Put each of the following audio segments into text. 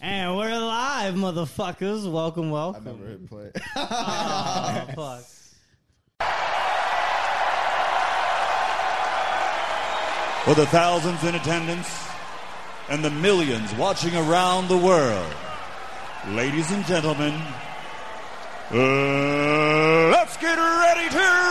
And we're live, motherfuckers. Welcome, I welcome. never hit play. Oh, fuck. For the thousands in attendance and the millions watching around the world, ladies and gentlemen, uh, let's get ready to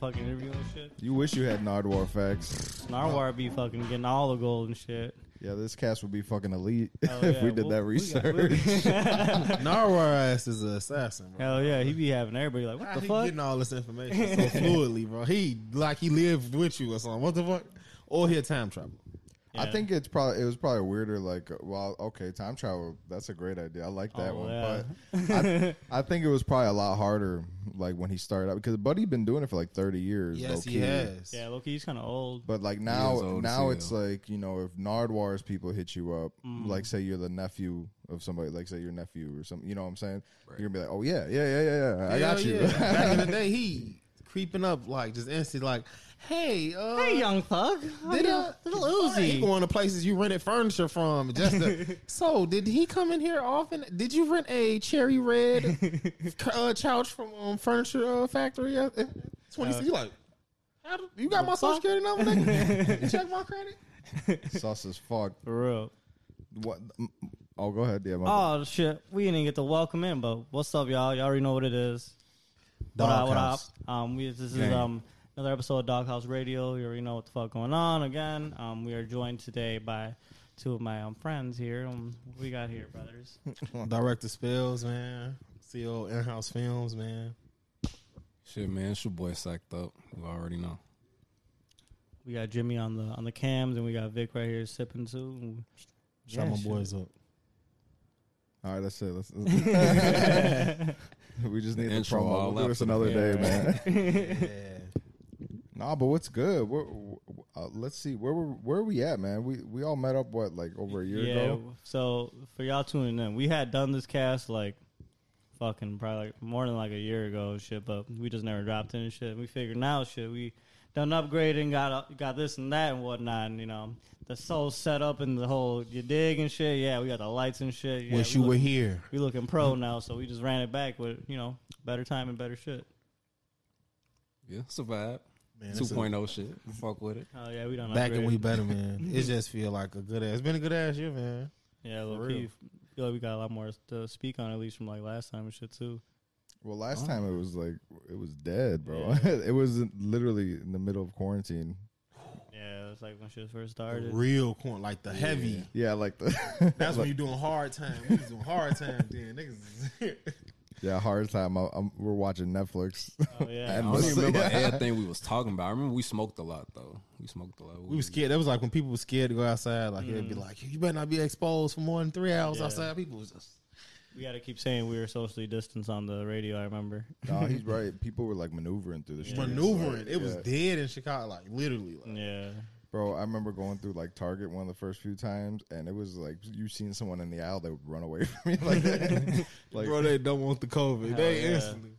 fucking interview and shit. you wish you had Nardwuar facts. Nardwuar be fucking getting all the gold and shit. Yeah, this cast would be fucking elite Oh, if yeah. we did Well, that we got- research. Narwhal ass is an assassin, bro. Hell yeah, he be having everybody like, what How the he fuck? getting all this information so fluidly, bro? He like he lived with you or something. What the fuck? Or he a time traveler. I think it's probably it was probably weirder. Like, well, okay, time travel. That's a great idea. I like that Oh, one. yeah. But I, I think it was probably a lot harder. Like when he started out, because Buddy been doing it for like thirty years. Yes, low-key. he has. Yeah, Loki, he's kind of old. But like now, now hell. it's like you know, if Nardwuar's people hit you up, Mm. like say you're the nephew of somebody, like say your nephew or something, you know what I'm saying? You're gonna be like, oh yeah, yeah, yeah, yeah, yeah. I got you. yeah. Back in the day, he creeping up like just instantly like, hey, uh, hey, young thug. How Did you- uh, little He Uzi. going to places you rented furniture from. Just to, so, did he come in here often? Did you rent a cherry red uh, couch from um, Furniture uh, Factory? At, at 26? you like, how do, you got my social security number? Nigga? you check my credit? Sus as fuck. For real. What? Oh, go ahead. Yeah, my Oh shit, we didn't get to welcome in, but what's up, y'all? Y'all already know what it is. What up? What up? Um, we this is um another episode of Doghouse Radio. You already know what the fuck going on. Again, um, we are joined today by two of my um friends here. Um, what we got here, brothers. Director Spills, man. CEO In House Films, man. Shit, man, it's your boy sacked up. You already know. We got Jimmy on the on the cams, and we got Vic right here sipping too. Shout Yeah, my shit. boys up. All right, that's it. Let's, we just need the Intro promo. all We'll do this to the- another day, Yeah. man. Yeah. Nah, but what's good? Where, uh, let's see. Where were, where are we at, man? We we all met up what like over a year yeah. ago. So for y'all tuning in, we had done this cast like fucking probably like more than like a year ago, and shit. But we just never dropped in and shit. We figured now, shit, we done upgrading, got got this and that and whatnot. And, you know, the soul set up and the whole you dig and shit. Yeah, we got the lights and shit. Yeah, Wish we you were here. We looking pro now, so we just ran it back with you know better time and better shit. Yeah, it's a vibe. Man, 2.0 shit. Fuck with it. Oh yeah, we don't. Back and we better, man. it just feel like a good ass. It's been a good ass year, man. Yeah, For low real. key. Feel like we got a lot more to speak on at least from like last time and shit too. Well, last oh. time it was like it was dead, bro. Yeah. it was literally in the middle of quarantine. Yeah, it was like when shit first The started. real corn, like the heavy. Yeah, like the That's when you're doing hard time. We was doing hard time then. Niggas. Yeah hard time. I, I'm, we're watching Netflix. Oh yeah, I And don't even remember yeah. everything we was talking about. I remember we smoked a lot though. We smoked a lot. we was scared. That was like when people were scared to go outside. Like it'd be mm. like, you better not be exposed for more than three hours Yeah. outside. People was just. we got to keep saying we were socially distanced on the radio. I remember. no, he's right. People were like maneuvering through the streets. maneuvering. Like, it was yeah. dead in Chicago, like literally. Like, Yeah, Bro, I remember going through like Target one of the first few times, and it was like you seen someone in the aisle, they would run away from me like that. like, bro, they don't want the COVID. They yeah. instantly.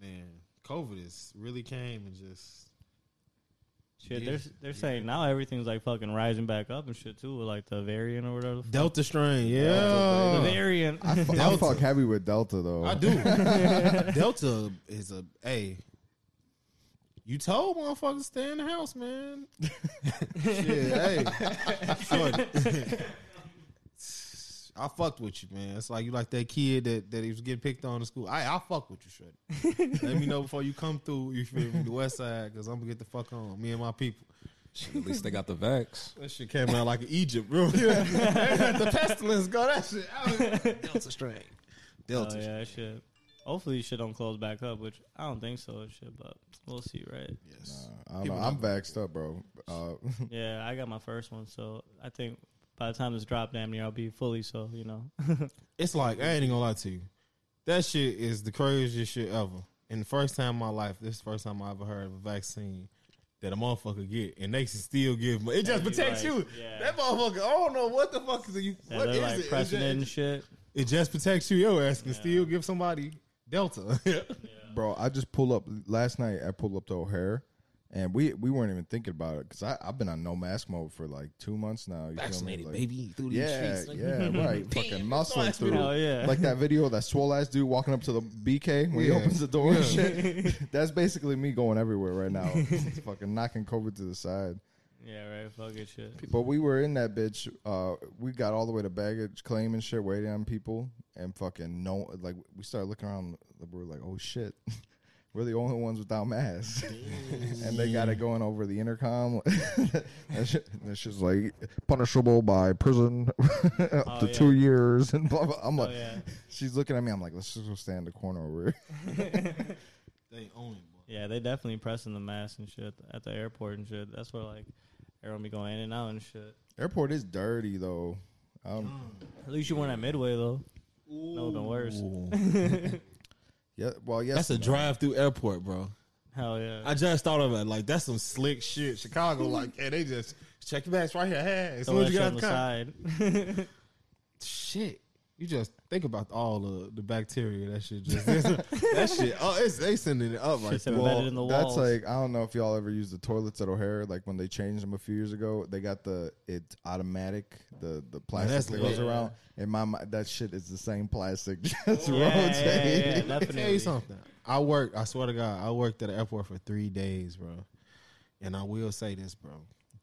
Man, COVID is really came and just. shit. Yeah. They're they're saying now everything's like fucking rising back up and shit too, with like the variant or whatever. Delta strain, the yeah. variant. I, fu- I Delta. fuck heavy with Delta though. I do. Delta is a hey. You told motherfuckers to stay in the house, man. Shit, hey. Shorty. I fucked with you, man. It's like you like that kid that, that he was getting picked on in school. I I fuck with you, shorty. Let me know before you come through. You feel me? The West Side, because I'm gonna get the fuck on me and my people. Shit, at least they got the vax. That shit came out like Egypt, bro. the pestilence, go that shit. out. Delta strain. Oh Delta. yeah, shit. Hopefully, shit don't close back up, which I don't think so. Shit, but we'll see, right? Yes. I don't know. I'm vaxxed up, bro. Uh, Yeah, I got my first one, so I think by the time this drop, damn near I'll be fully. So you know, It's like I ain't even gonna lie to you. That shit is the craziest shit ever. And the first time in my life, this is the first time I ever heard of a vaccine that a motherfucker get, and they can still give. It just you protects like- you. yeah. That motherfucker. I don't know what the fuck is it. You, Yeah, what they're like it? It pressing it and just, shit. it just protects you. Your ass can still give somebody Delta. Bro, I just pulled up last night. I pulled up to O'Hare, and we we weren't even thinking about it because I've been on no mask mode for like two months now. You feel me? Like, through Yeah, yeah, right. Fucking muscling through. Hell yeah. Like that video of that swole ass dude walking up to the BK when he Yeah. opens the door and shit. That's basically me going everywhere right now. Just fucking knocking COVID to the side. Yeah, right. Fuck it, shit. But we were in that bitch. Uh, we got all the way to baggage claim and shit, waiting on people, and fucking no, like we started looking around. We were like, oh shit, we're the only ones without masks, and they got it going over the intercom. that's, just, that shit's like punishable by prison up Oh, to yeah. two years, and blah blah. I'm Oh like, yeah, she's looking at me. I'm like, let's just go stand in the corner over here. They only. yeah. They definitely pressing the mask and shit at the airport and shit. That's where like everyone be going in and out and shit. Airport is dirty though. Um, At least you weren't at Midway though. That would been worse. yeah, well, yes, That's a drive-through airport, bro. Hell yeah. I just thought of it. Like that's some slick shit. Chicago, like, yeah, they just check your bags right here. Hey, as Throw soon as that you shit get on the the car, side. shit. You just think about all the the bacteria. That shit just that shit. Oh, it's they sending it up like Shit's there. embedded in the that's walls. like I don't know if y'all ever used the toilets at O'Hare. Like when they changed them a few years ago, they got the it's automatic, the the plastic that's that lit. goes around. In my mind, that shit is the same plastic, just yeah, yeah, yeah, rotating. yeah, Let me definitely. tell you something. I worked. I swear to God, I worked at the airport for three days, bro. And I will say this, bro.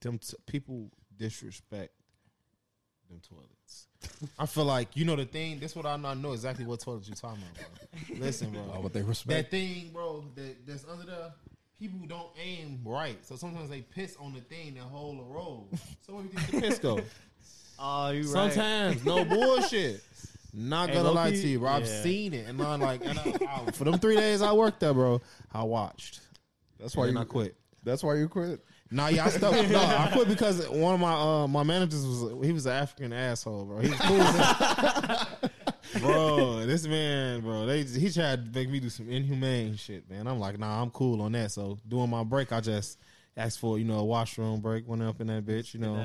Them t- people disrespect them toilets. I feel like you know the thing. This what I know. I know exactly what toilets you talking about, bro. Listen, bro. Oh, why would they that thing, bro, that, that's under the People don't aim right, so sometimes they piss on the thing that hold the roll. So where do you think the piss go? Oh, you right. Sometimes, no bullshit. Not Hey, gonna lie to you, bro. I've yeah. seen it, and I'm like, and I, I, for them three days I worked there, bro, I watched. That's why and you I quit. That's why you quit. Nah, yeah, I stuck. no, I quit because one of my uh, my managers was he was an African asshole, bro. He was cool, as bro. This man, bro, they he tried to make me do some inhumane shit, man. I'm like, nah, I'm cool on that. So during my break, I just asked for you know a washroom break. Went up in that bitch, you know,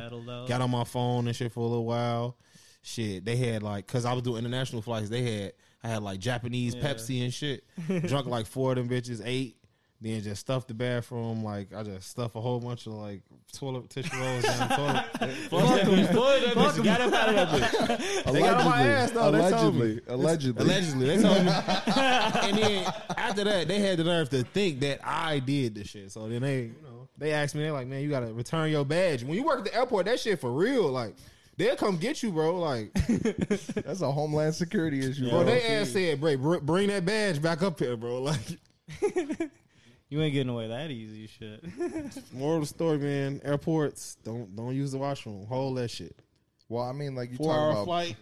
got on my phone and shit for a little while. Shit, they had like, cause I was doing international flights. They had I had like Japanese Yeah. Pepsi and shit. Drunk like four of them bitches, eight. Then just stuff the bathroom. Like I just stuff a whole bunch of like toilet tissue rolls down the toilet. Fuck them, fuck that bitch. Got up out of that bitch. They got on my ass though. They told me. allegedly, allegedly, Allegedly, they told me. and then after that, they had the nerve to think that I did the shit. So then they, you know, they asked me, they're like, "Man, you gotta return your badge." When you work at the airport, that shit for real. Like they'll come get you, bro. Like, That's a homeland security issue, bro, bro. they ass said, "Bro, bring that badge back up here, bro." Like, You ain't getting away that easy, shit. moral of the story, man. Airports don't don't use the washroom. Hold that shit. Well, I mean, like you Four talk hour about. flight.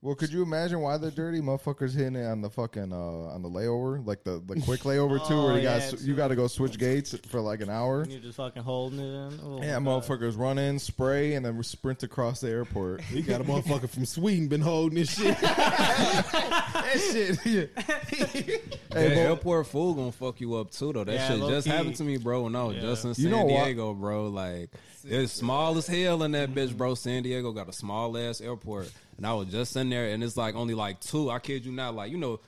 Well, could you imagine why they're dirty? Motherfuckers hitting it on the fucking uh, on the layover, like the, the quick layover too, Oh, where you yeah, got it's- you got to go switch gates for like an hour. You're just fucking holding it in. Oh, Yeah, my God. motherfuckers run in, spray, and then we sprint across the airport. He got a motherfucker from Sweden been holding this shit. that shit. Hey, that but- airport food gonna fuck you up too, though. That Yeah, shit low just key. happened to me, bro. When I was Yeah. just in You San know what? Diego, bro. Like it's small as hell in that bitch, bro. San Diego got a small ass airport, and I was just in there, and it's like only like two. I kid you not, like you know.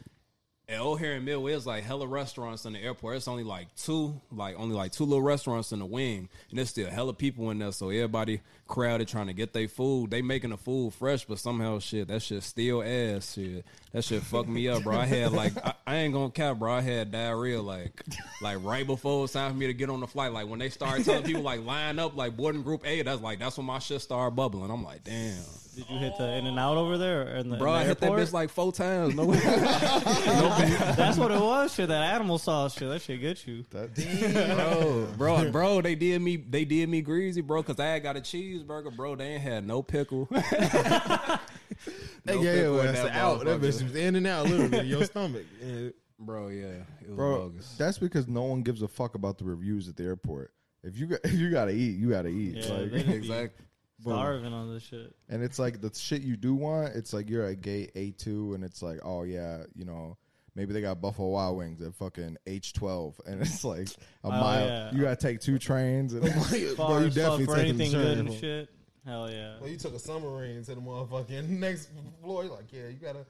At O'Hare and Midway, it's like hella restaurants in the airport. It's only like two, like only like two little restaurants in the wing, and there's still hella people in there. So everybody crowded trying to get their food. They making the food fresh, but somehow shit, that shit still ass shit. That shit fucked me up, bro. I had like I, I ain't gonna cap, bro. I had diarrhea like like right before it's time for me to get on the flight. Like when they started telling people like line up like boarding group A, that's like that's when my shit started bubbling. I'm like, damn, Did you hit the in and out over there? Or in the, bro. in I the hit that bitch like four times. No, That's what it was. Shit, that animal sauce shit. That shit get you. bro, bro, bro, they did me, they did me greasy, bro, because I had got a cheeseburger, bro. They ain't had no pickle. They No gave pickle your in ass out. That bitch was in and out literally in your stomach. Yeah. bro, yeah, it was bro. bogus. That's because no one gives a fuck about the reviews at the airport. If you got, if you gotta eat, you gotta eat. Yeah, like, they just be- exactly. Starving on this shit. And it's like the shit you do want. It's like you're at gate A two, and it's like, oh yeah, you know, maybe they got Buffalo Wild Wings at fucking H twelve, and it's like a Oh, mile. yeah. You gotta take two trains. And Far bro, you definitely for taking the anything good and shit. Hell yeah. Well, you took a submarine to the motherfucking next floor. You're like, yeah, you gotta.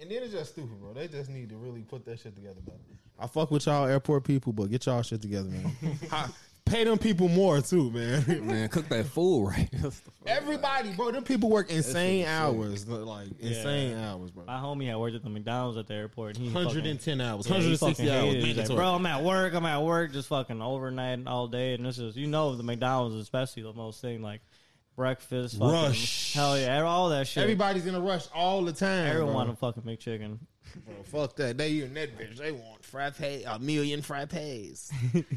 And then it's just stupid, bro. They just need to really put that shit together, man. I fuck with y'all airport people, but get y'all shit together, man. Hi- Pay them people more too, man. Man, cook that food right. Everybody, bro, them people work insane hours, like insane hours, bro. My homie had worked at the McDonald's at the airport. And he 110 hours, fucking, yeah, 160 fucking hours. He's like, bro, I'm at work. I'm at work, just fucking overnight and all day. And this is, you know, the McDonald's especially the most thing like breakfast, fucking, Rush. Hell yeah, all that shit. Everybody's in a rush all the time. Everyone bro. want a fucking McChicken. Bro, fuck that. They in that bitch. They want frappe, a million frappes.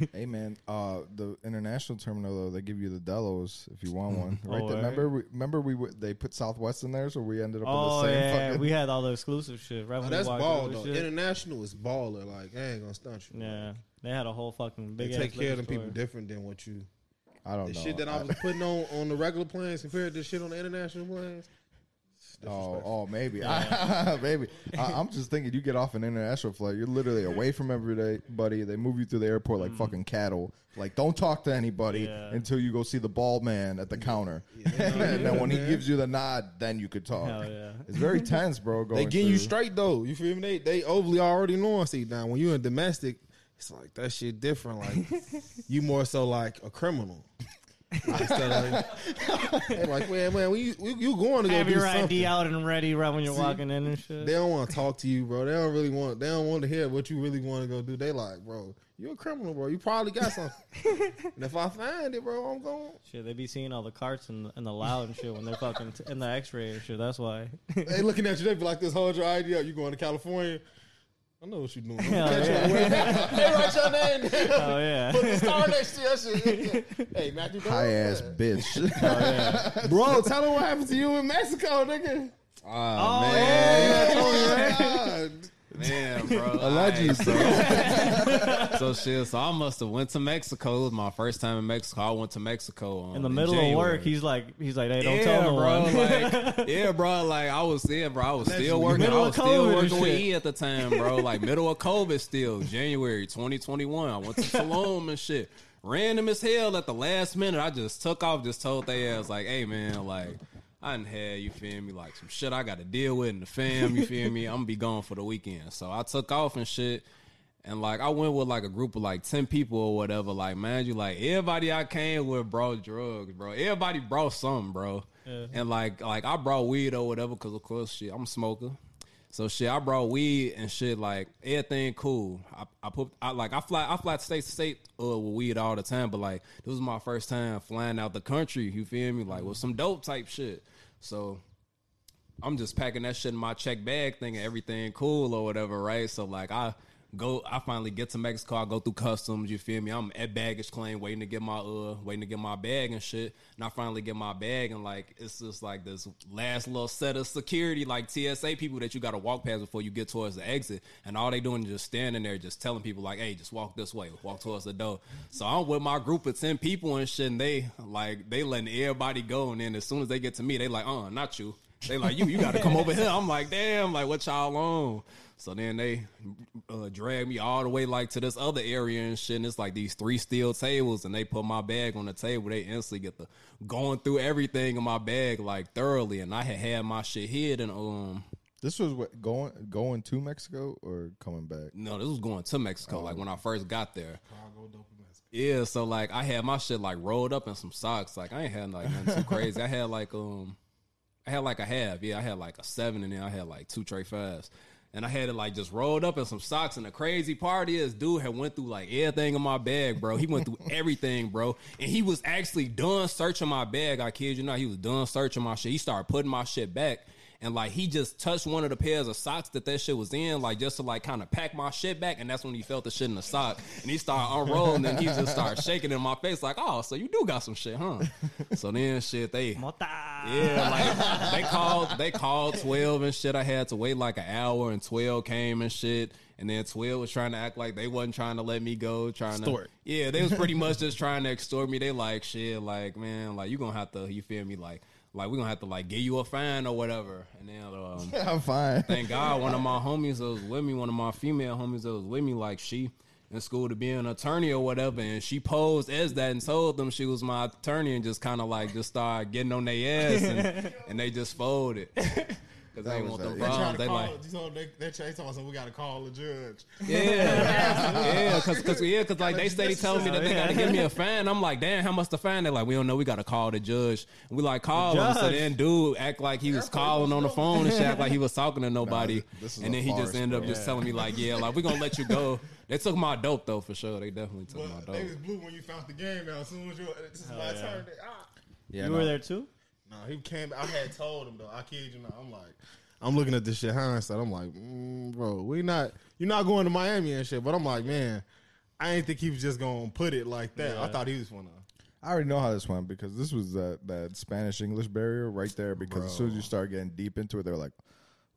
hey man, uh, the international terminal though, they give you the Delos if you want one. Right? Oh, there. word? remember, we, remember we w- they put Southwest in there, so we ended up Oh with the same yeah, fucking. we had all the exclusive shit. Right Oh, that's ball though. shit. International is baller. Like I ain't gonna stunt you. Yeah, they had a whole fucking They take ass care of them liquor people different than what you. I don't know. The know. shit that I was putting on on the regular planes compared to shit on the international planes. Oh, oh, maybe, maybe. I, I'm just thinking, you get off an international flight, you're literally away from everybody. They move you through the airport like mm. fucking cattle. Like, don't talk to anybody Yeah. until you go see the bald man at the counter, and then when he gives you the nod, then you could talk. Hell yeah. It's very tense, bro. Going They getting you through. straight though. You feel me? They they overly already knowing. See now when you're in domestic, it's like that shit different. Like you more so like a criminal. Instead of like, they man, man, we, we you going to go Have do your something. ID out and ready right when you're walking in and shit. They don't want to talk to you, bro. They don't really want. They don't want to hear what you really want to go do. They like, bro, you're a criminal, bro. You probably got something. and if I find it, bro, I'm going. Shit, they be seeing all the carts and, and the loud and shit when they're fucking t- in the X-ray and shit. That's why. They looking at you. They be like, this hold your ID up. You going to California? I know what you doing. Hell Catch you yeah. on the way back. Hey, write your name. down. oh yeah. Put the star next to your shit. hey, Matthew. Dog. high ass bitch. Oh, Bro, tell them what happened to you in Mexico, nigga. Oh, Oh, man. Oh, God. Man, bro. Allegedly. Alright, so, so shit. So I must have went to Mexico. It was my first time in Mexico. I went to Mexico um, in the middle January. of work, he's like, he's like, hey, don't yeah, tell no bro. one. Like, yeah, bro. Like I was there, bro. I was still working. Middle I was still working with. E at the time, bro. Like middle of COVID, still January 2021. I went to Tulum and shit. Random as hell at the last minute. I just took off. Just told they ass like, hey man, like. I done had, you feel me, like some shit I got to deal with in the fam, you feel me? I'm gonna be gone for the weekend. So I took off and shit. And like I went with like a group of like ten people or whatever. Like man, you like everybody I came with brought drugs, bro. Everybody brought something, bro. And like like I brought weed or whatever, cause of course shit, I'm a smoker. So shit, I brought weed and shit like everything cool. I, I put I like I fly I fly state to state uh, with weed all the time, but like this was my first time flying out the country. You feel me? Like with some dope type shit. So I'm just packing that shit in my check bag, thinking everything cool or whatever, right? So like I go, I finally get to Mexico. I go through customs. You feel me? I'm at baggage claim, waiting to get my uh, waiting to get my bag and shit. And I finally get my bag, and like it's just like this last little set of security, like TSA people that you got to walk past before you get towards the exit. And all they doing is just standing there, just telling people like, "Hey, just walk this way, walk towards the door." So I'm with my group of ten people and shit, and they like they letting everybody go. And then as soon as they get to me, they like, "Uh, not you." They like you, you got to come over here. I'm like, damn, like what y'all on? So then they uh, drag me all the way like to this other area and shit. And it's like these three steel tables, and they put my bag on the table. They instantly get the going through everything in my bag like thoroughly, and I had had my shit hid and um. this was what going going to Mexico or coming back. No, this was going to Mexico. Like when I first got there. Yeah, so like I had my shit like rolled up in some socks. Like I ain't had like nothing too crazy. I had like um, I had like a half. Yeah, I had like a seven, and then I had like two tray fives. And I had it like just rolled up in some socks. And the crazy part is, dude had went through like everything in my bag, bro. He went through everything, bro. And he was actually done searching my bag. I kid you not, he was done searching my shit. He started putting my shit back. And like he just touched one of the pairs of socks that that shit was in, like just to like kind of pack my shit back, and that's when he felt the shit in the sock, and he started unrolling, and he just started shaking in my face like, oh, so you do got some shit, huh? So then shit, they Mota. yeah, like they called they called twelve and shit. I had to wait like an hour, and twelve came and shit. And then twelve was trying to act like they wasn't trying to let me go, trying Extort. to yeah, they was pretty much just trying to extort me. They like shit, like man, like you gonna have to, you feel me, like like we're gonna have to like give you a fine or whatever. And then um, I'm fine. thank God, one of my homies that was with me, one of my female homies that was with me, like she in school to be an attorney or whatever, and she posed as that and told them she was my attorney and just kind of like just started getting on their ass and, and they just folded because they was want that, them yeah. bombs. They like you know, they, they, they told us we got to call the judge. yeah, yeah, because cause, yeah, cause like they steady telling me that they gotta give me a fine. I'm like, damn, how much the fine? They're like, we don't know. We gotta call the judge. And we like call him. So then dude act like he was calling on the phone and shit, act like he was talking to nobody. this is and then he just ended up just telling me like, yeah, like we gonna let you go. They took my dope though for sure. They definitely took my dope. they was blue when you found the game out. As soon as you, this is my yeah. turn. Ah. Yeah, You no. were there too? No, he came. I had told him though. I kid you not. I'm like, I'm looking at this shit hindsight. I'm like, mm, bro, we not. You're not going to Miami and shit. But I'm like, man, I ain't think he was just gonna put it like that. I thought he was gonna. I already know how this went because this was that that Spanish English barrier right there. Because as soon as you start getting deep into it, they're like,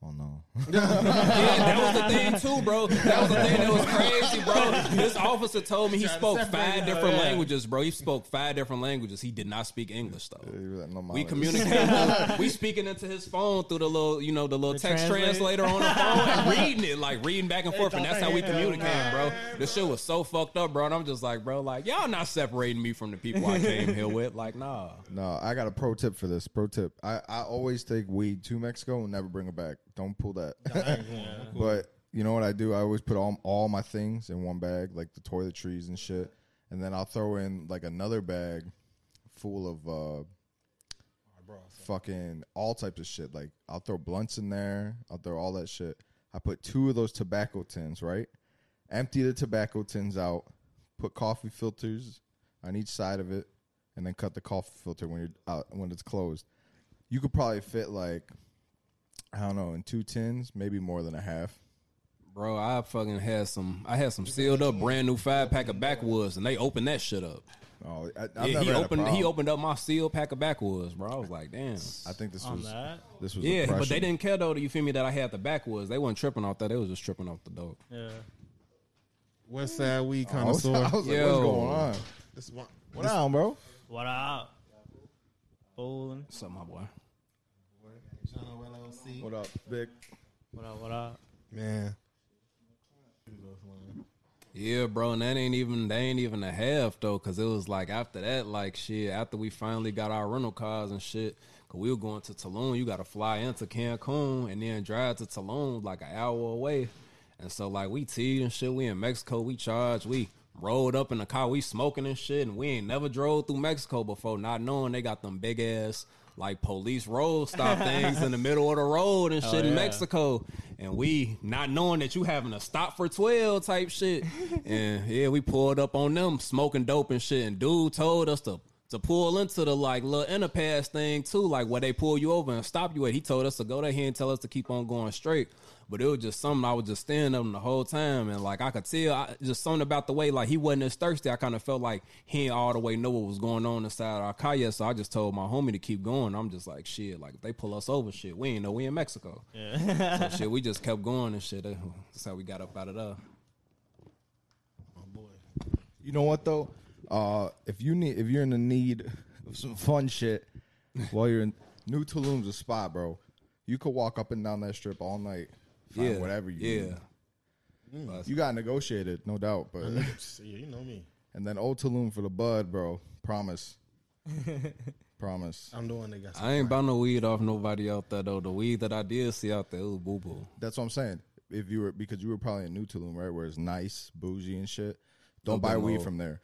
"Oh no." Yeah, that was the thing too, bro. That was the thing that was crazy, bro. This officer told me he spoke five different Yeah. languages, bro. He spoke five different languages. He did not speak English though. He was like, "No, We mames." communicate. we speaking into his phone through the little, you know, the little The text translator? translator on the phone and reading it, like reading back and forth, and that's how we communicate, bro. This shit was so fucked up, bro. And I'm just like, bro, like y'all not separating me from the people I came here with, like, nah. No, I got a pro tip for this. Pro tip: I, I always take weed to Mexico and never bring it back. Don't pull that. But you know what I do? I always put all all my things in one bag, like the toiletries and shit, and then I'll throw in like another bag full of uh, fucking all types of shit. Like I'll throw blunts in there. I'll throw all that shit. I put two of those tobacco tins, right? Empty the tobacco tins out. Put coffee filters on each side of it, and then cut the coffee filter when you're out when it's closed. You could probably fit like I don't know in two tens, maybe more than a half. Bro, I fucking had some. I had some sealed up, brand new five pack of backwoods, and they opened that shit up. Oh, I, I've Yeah, never he had a opened. He opened up my sealed pack of backwoods, bro. I was like, damn. I think this On was that? this was Yeah, but oppression. they didn't care though. You feel me? That I had the backwoods. They wasn't tripping off that. They was just tripping off the dope. Yeah. West Side weed I was, I connoisseur. was like, Yo. what's going on? This is one. What on, bro? What up? Bowling. What's up, my boy? What up, Vic? What up? What up? Man, Yeah, bro, and that ain't even that ain't even a half though, cause it was like after that, like shit. After we finally got our rental cars and shit, cause we were going to Tulum. You got to fly into Cancun and then drive to Tulum like an hour away. And so like we teed and shit. We in Mexico. We charged. We rolled up in the car. We smoking and shit. And we ain't never drove through Mexico before, not knowing they got them big ass like police road stop things in the middle of the road and shit in yeah. Mexico. And we not knowing that you having to stop for 12 type shit. and yeah, we pulled up on them smoking dope and shit. And dude told us to to pull into the like little interpass thing too, like where they pull you over and stop you at. He told us to go there. He didn't tell us to keep on going straight. But it was just something I was just staring at him the whole time, and like I could tell, I, just something about the way like he wasn't as thirsty. I kind of felt like he ain't all the way know what was going on inside our car yet. So I just told my homie to keep going. I'm just like shit, like if they pull us over, shit, we ain't know we in Mexico. Yeah. So shit, we just kept going and shit. That's how we got up out of there. Oh boy. You know what though? Uh, if you need, if you're in the need of some fun shit, while you're in New Tulum's a spot, bro. You could walk up and down that strip all night, find Yeah, whatever you yeah. need. Mm. You got negotiated, no doubt, but yeah, you know me. and then Old Tulum for the bud, bro. Promise, promise. I'm the one that got. I ain't about no weed off nobody out there though. The weed that I did see out there it was boo boo. That's what I'm saying. If you were because you were probably in New Tulum, right, where it's nice, bougie, and shit. Don't Don't buy weed low. from there.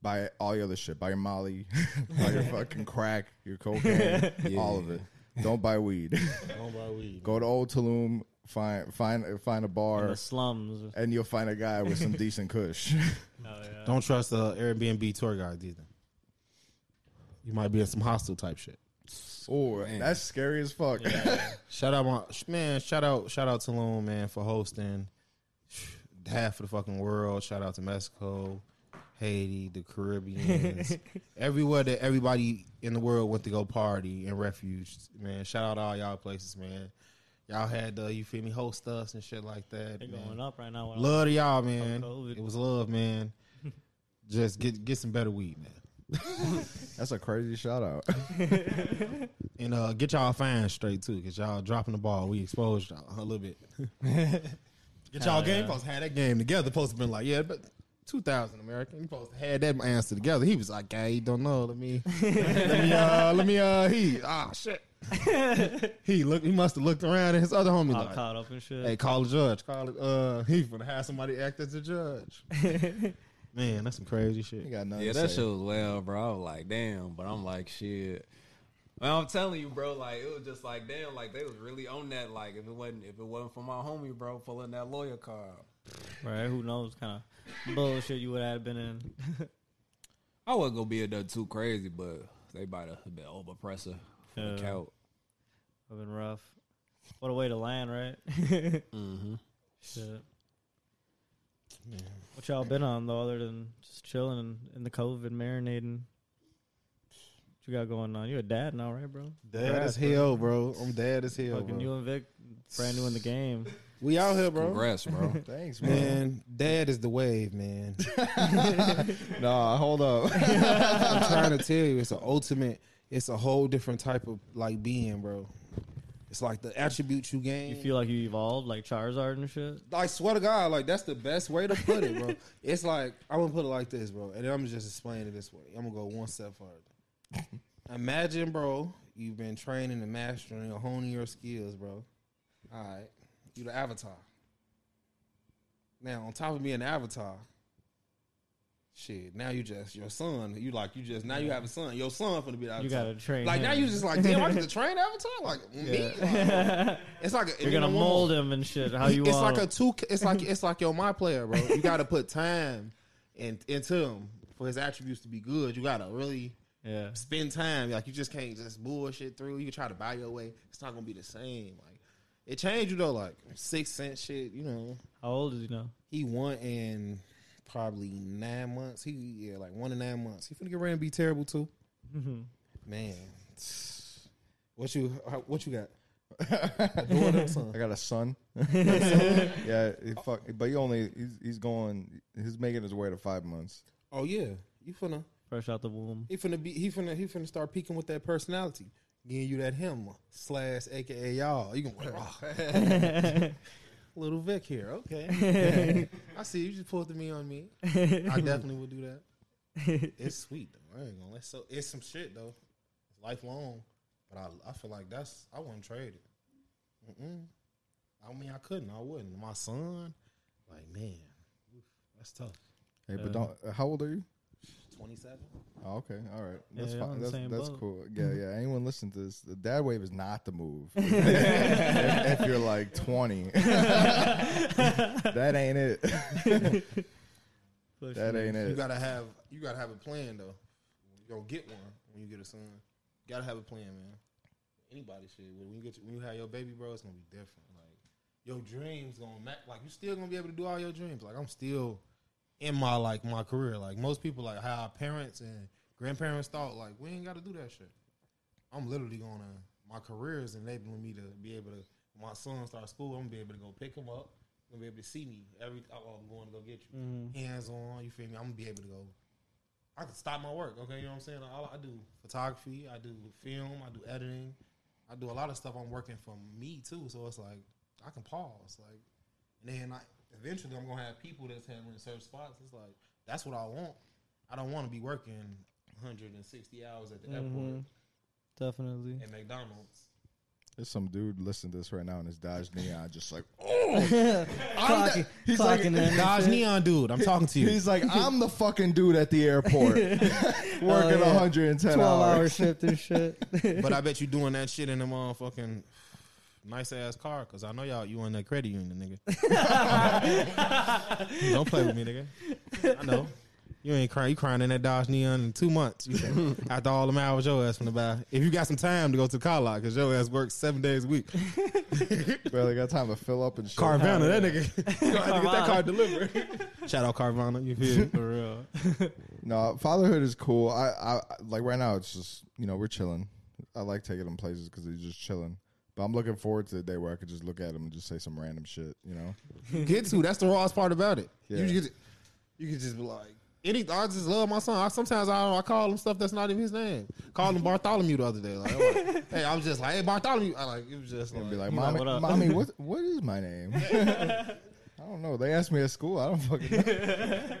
Buy all your other shit. Buy your Molly, buy your fucking crack, your cocaine, all of it. Don't buy weed. Don't buy weed. Go to Old Tulum, find find find a In bar, the slums. and you'll find a guy with some decent kush. Oh, yeah. Don't trust the Airbnb tour guide either. You might be in some hostile type shit. Oh, that's scary as fuck. Shout out my man. Shout out, shout out to Loon man for hosting half of the fucking world. Shout out to Mexico, Haiti, the Caribbean, everywhere that everybody in the world went to go party and refuge. Man, shout out all y'all places, man. Y'all had uh, you feel me host us and shit like that. They're man. going up right now. Love to y'all, man. COVID. It was love, man. Just get get some better weed, man. That's a crazy shout out. And uh, get y'all fans straight too, cause y'all dropping the ball. We exposed y'all a little bit. get y'all Hell game yeah. supposed to have that game together. Supposed to been like, yeah, but 2000 American. You supposed to have that answer together. He was like, "Guy, you don't know. Let me, let me, uh, let me, uh, he, ah, shit." He looked. He must have looked around, and his other homie like, caught up and shit. "Hey, call the judge. Call it. Uh, he gonna have somebody act as a judge." Man, that's some crazy shit. Got nothing Yeah, to that say. shit was well, bro. I was like, damn, but I'm like, shit. Well, I'm telling you, bro. Like it was just like, damn, like they was really on that. Like if it wasn't, if it wasn't for my homie, bro, pulling that lawyer card, Right? Who knows kind of bullshit you would have been in. I wasn't gonna be a nothing too crazy, but they might have been overpressor for the Yeah. count. Would have been rough. What a way to land, right? Mm-hmm. Shit. What y'all been on though, other than just chilling in, in the COVID, marinating? What you got going on? You a dad now, right, bro? Dad Congrats, as hell, bro. I'm dad as hell, Fucking bro. you and Vic, brand new in the game. We out here, bro. Congrats, bro. Thanks, man. Man, dad is the wave, man. Nah, hold up. I'm trying to tell you, it's an ultimate. It's a whole different type of like being, bro. It's like the attributes you gain. You feel like you evolved, like Charizard and shit. like swear to God, like that's the best way to put it, bro. it's like I'm gonna put it like this, bro, and I'm gonna just explain it this way. I'm gonna go one step further. Imagine, bro, you've been training and mastering and honing your skills, bro. All right, you the avatar. Now, on top of being an avatar, shit. Now you just your son. You like you just now you have a son. Your son finna be the avatar. You gotta train. like him. now you just like damn. I get to train avatar. Like me. Like, it's like a, You're gonna mold him and shit. How you want it's like a two. It's like it's like your my player, bro. You got to put time in, into him for his attributes to be good. You got to really yeah. spend time. Like you just can't just bullshit through. You can try to buy your way. It's not gonna be the same. Like it changed you though. Like six cent shit. You know, How old is he now? he won in probably nine months. He yeah, like one to nine months. He finna get ready and be terrible too. Mm-hmm. Man, what you what you got? Daughter son? I got a son. yeah, he fuck, but he only he's, he's going. He's making his way to five months. Oh yeah, you finna. Fresh out the womb. He finna be he finna he finna start peeking with that personality. Giving you that him slash aka y'all. You gonna. Little Vic here, okay. I see you just pulled the me on me. I definitely would do that. It's sweet though. I ain't gonna let so it's some shit though. It's lifelong. But I I feel like that's I wouldn't trade it. Mm-mm. I mean I couldn't, I wouldn't. My son, like man, oof, that's tough. Hey, but don't. uh, How old are you? Twenty seven. Oh, okay, all right. That's Yeah, fine. That's, that's boat. cool. Yeah, yeah. Anyone listen to this? The dad wave is not the move. if, if you're like 20, that ain't it. that ain't it. You it. gotta have you gotta have a plan though. You gonna get one when you get a son. You gotta have a plan, man. Anybody shit. When you get when you have your baby, bro, it's gonna be different. Like your dreams gonna ma- like you still gonna be able to do all your dreams. Like I'm still in my like my career. Like most people, like how our parents and grandparents thought, like we ain't got to do that shit. I'm literally gonna. My career is enabling me to be able to. When my son start school, I'm gonna be able to go pick him up. I'm gonna be able to see me every. Oh, I'm going to go get you. Mm-hmm. Hands on, you feel me? I'm gonna be able to go. I can stop my work. Okay, you know what I'm saying? All I do photography, I do film, I do editing, I do a lot of stuff. I'm working for me too, so it's like I can pause. Like, and then I eventually I'm gonna have people that's handling certain spots. It's like that's what I want. I don't want to be working 160 hours at the airport mm-hmm. Definitely. at McDonald's. There's some dude listening to this right now in his Dodge Neon, just like, oh! Clocking, he's clocking like- Dodge Neon dude, I'm talking to you. he's like, I'm the fucking dude at the airport, oh, working Oh, yeah. 110 12 hour hours. shift and shit. but I bet you doing that shit in a motherfucking nice ass car because I know y'all you in that credit union, nigga. Don't play with me, nigga. I know. You ain't crying. You crying in that Dodge Neon in two months. You said, after all the hours your ass from the buy. If you got some time to go to the car lot, because your ass works seven days a week. Barely got time to fill up and shit. Carvana, that nigga. you gonna have to get that car delivered. Shout out Carvana. You feel me? For real. No, fatherhood is cool. I, I like right now. It's just you know we're chilling. I like taking them places because they're just chilling. But I'm looking forward to the day where I could just look at them and just say some random shit. You know, get to. That's the rawest part about it. Yeah. You get, you can just be like, any. I just love my son. I, sometimes I, I call him stuff that's not even his name. Called him Bartholomew the other day. Like, I'm like, hey, I was just like, hey Bartholomew. I like it was just and like, be like, You like, mommy, what mommy, what what is my name? I don't know. They asked me at school. I don't fucking know.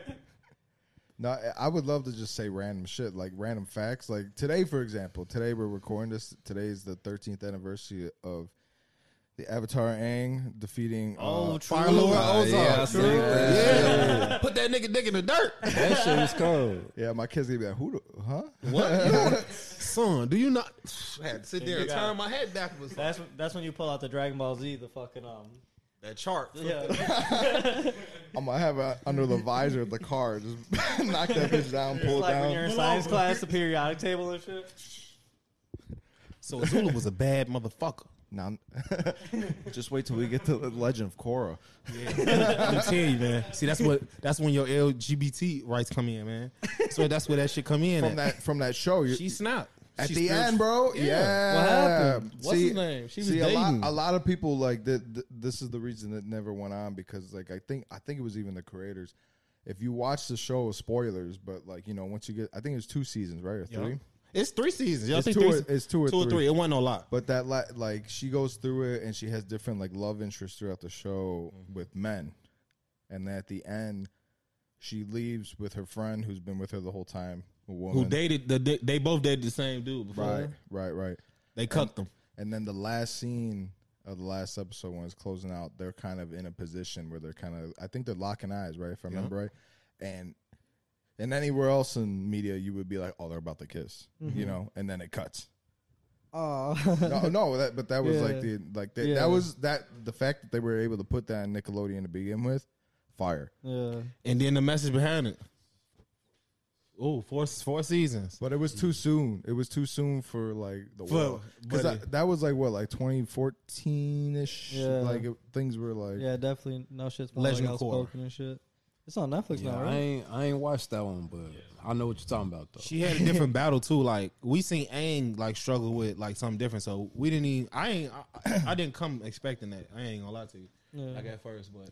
No, I- I would love to just say random shit, like random facts. Like today, for example, today we're recording this. Today is the 13th anniversary of the Avatar Aang defeating. Oh, uh, true. Fire Lord Uh, Ozai. yeah, I seen that. Yeah. Put that nigga dick in the dirt. That shit was cold. Yeah, my kids gonna be like, "Who? The, huh?" What? Son, do you not? I had to sit there and You got turn my head backwards. That's that's when you pull out the Dragon Ball Z, the fucking um. That chart. Yeah, I'm gonna have it under the visor of the car. Just knock that bitch down, it's pull it like when down. you're in science class, the periodic table and shit. So Azula was a bad motherfucker. Now, just wait till we get to the Legend of Korra. I'm telling you, man. See, that's what that's when your LGBT rights come in, man. So that's where that shit come in. From at. that from that show, you she snapped at She the spiritual- end, bro. Yeah. Yeah. What happened? What's see, his name? She was see, a lot, a lot of people like th- th- this is the reason it never went on because like I think I think it was even the creators. If you watch the show, spoilers, but like you know, once you get, I think it's two seasons, right, or three. It's three seasons. Yeah, I It's think two three, or- it's two or two or three. three. It wasn't a lot. But that la- like she goes through it and she has different like love interests throughout the show Mm-hmm. with men, and then at the end, she leaves with her friend who's been with her the whole time, a woman. Who dated the? They both dated the same dude before. Right, right, right. They cucked them. And then the last scene of the last episode when it's closing out, they're kind of in a position where they're kind of, I think they're locking eyes, right? If I remember right. And and anywhere else in media, you would be like, oh, they're about to kiss, Mm-hmm. you know, and then it cuts. Oh, No, no, that but that was like the like that, Yeah. that was that the fact that they were able to put that in Nickelodeon to begin with, fire. yeah. And then the message behind it. Oh, four four seasons. But it was too soon. It was too soon for like the For- world because but that, that was like what like 2014 ish. Yeah. Like it, things were like Yeah, definitely. No shit's more Legend like of Korra. outspoken and shit. It's on Netflix Yeah, now, I right? ain't I ain't watched that one, but I know what you're talking about though. She had a different battle too. Like we seen Aang like struggle with like something different. So we didn't even. I ain't. I, I didn't come expecting that. I ain't gonna lie to you. Yeah. Like at first, but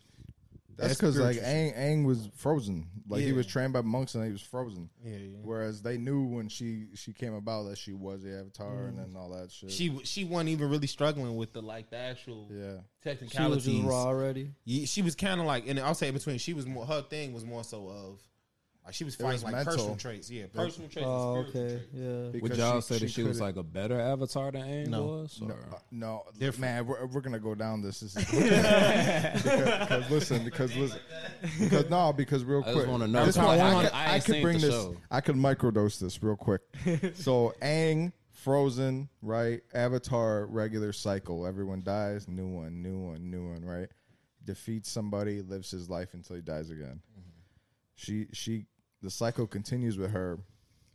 That's That's because like spiritual Aang, Aang was frozen. Like he was trained by monks and he was frozen. yeah, yeah. Whereas they knew when she she came about that she was the Avatar and mm-hmm. then all that shit. She she wasn't even really struggling with the like the actual yeah. technicalities. She was just raw already. Yeah, she was kind of like, and I'll say in between. She was more. Her thing was more so of like she was It was fighting like mental. personal traits. Yeah, personal traits. Oh, and spiritual okay. traits. Yeah. Because Would y'all she- say that she was like a better avatar than Aang No. was? No, uh, no, Different. man, we're, we're gonna go down this. this is, because, listen, because listen, because no, because real I quick, just want to know. This 'cause one, I, I, I, could, I I could bring this. show. I could microdose this real quick. so Aang, Frozen, right? Avatar, regular cycle. Everyone dies, new one, new one, new one, right? Defeats somebody, lives his life until he dies again. She she the cycle continues with her,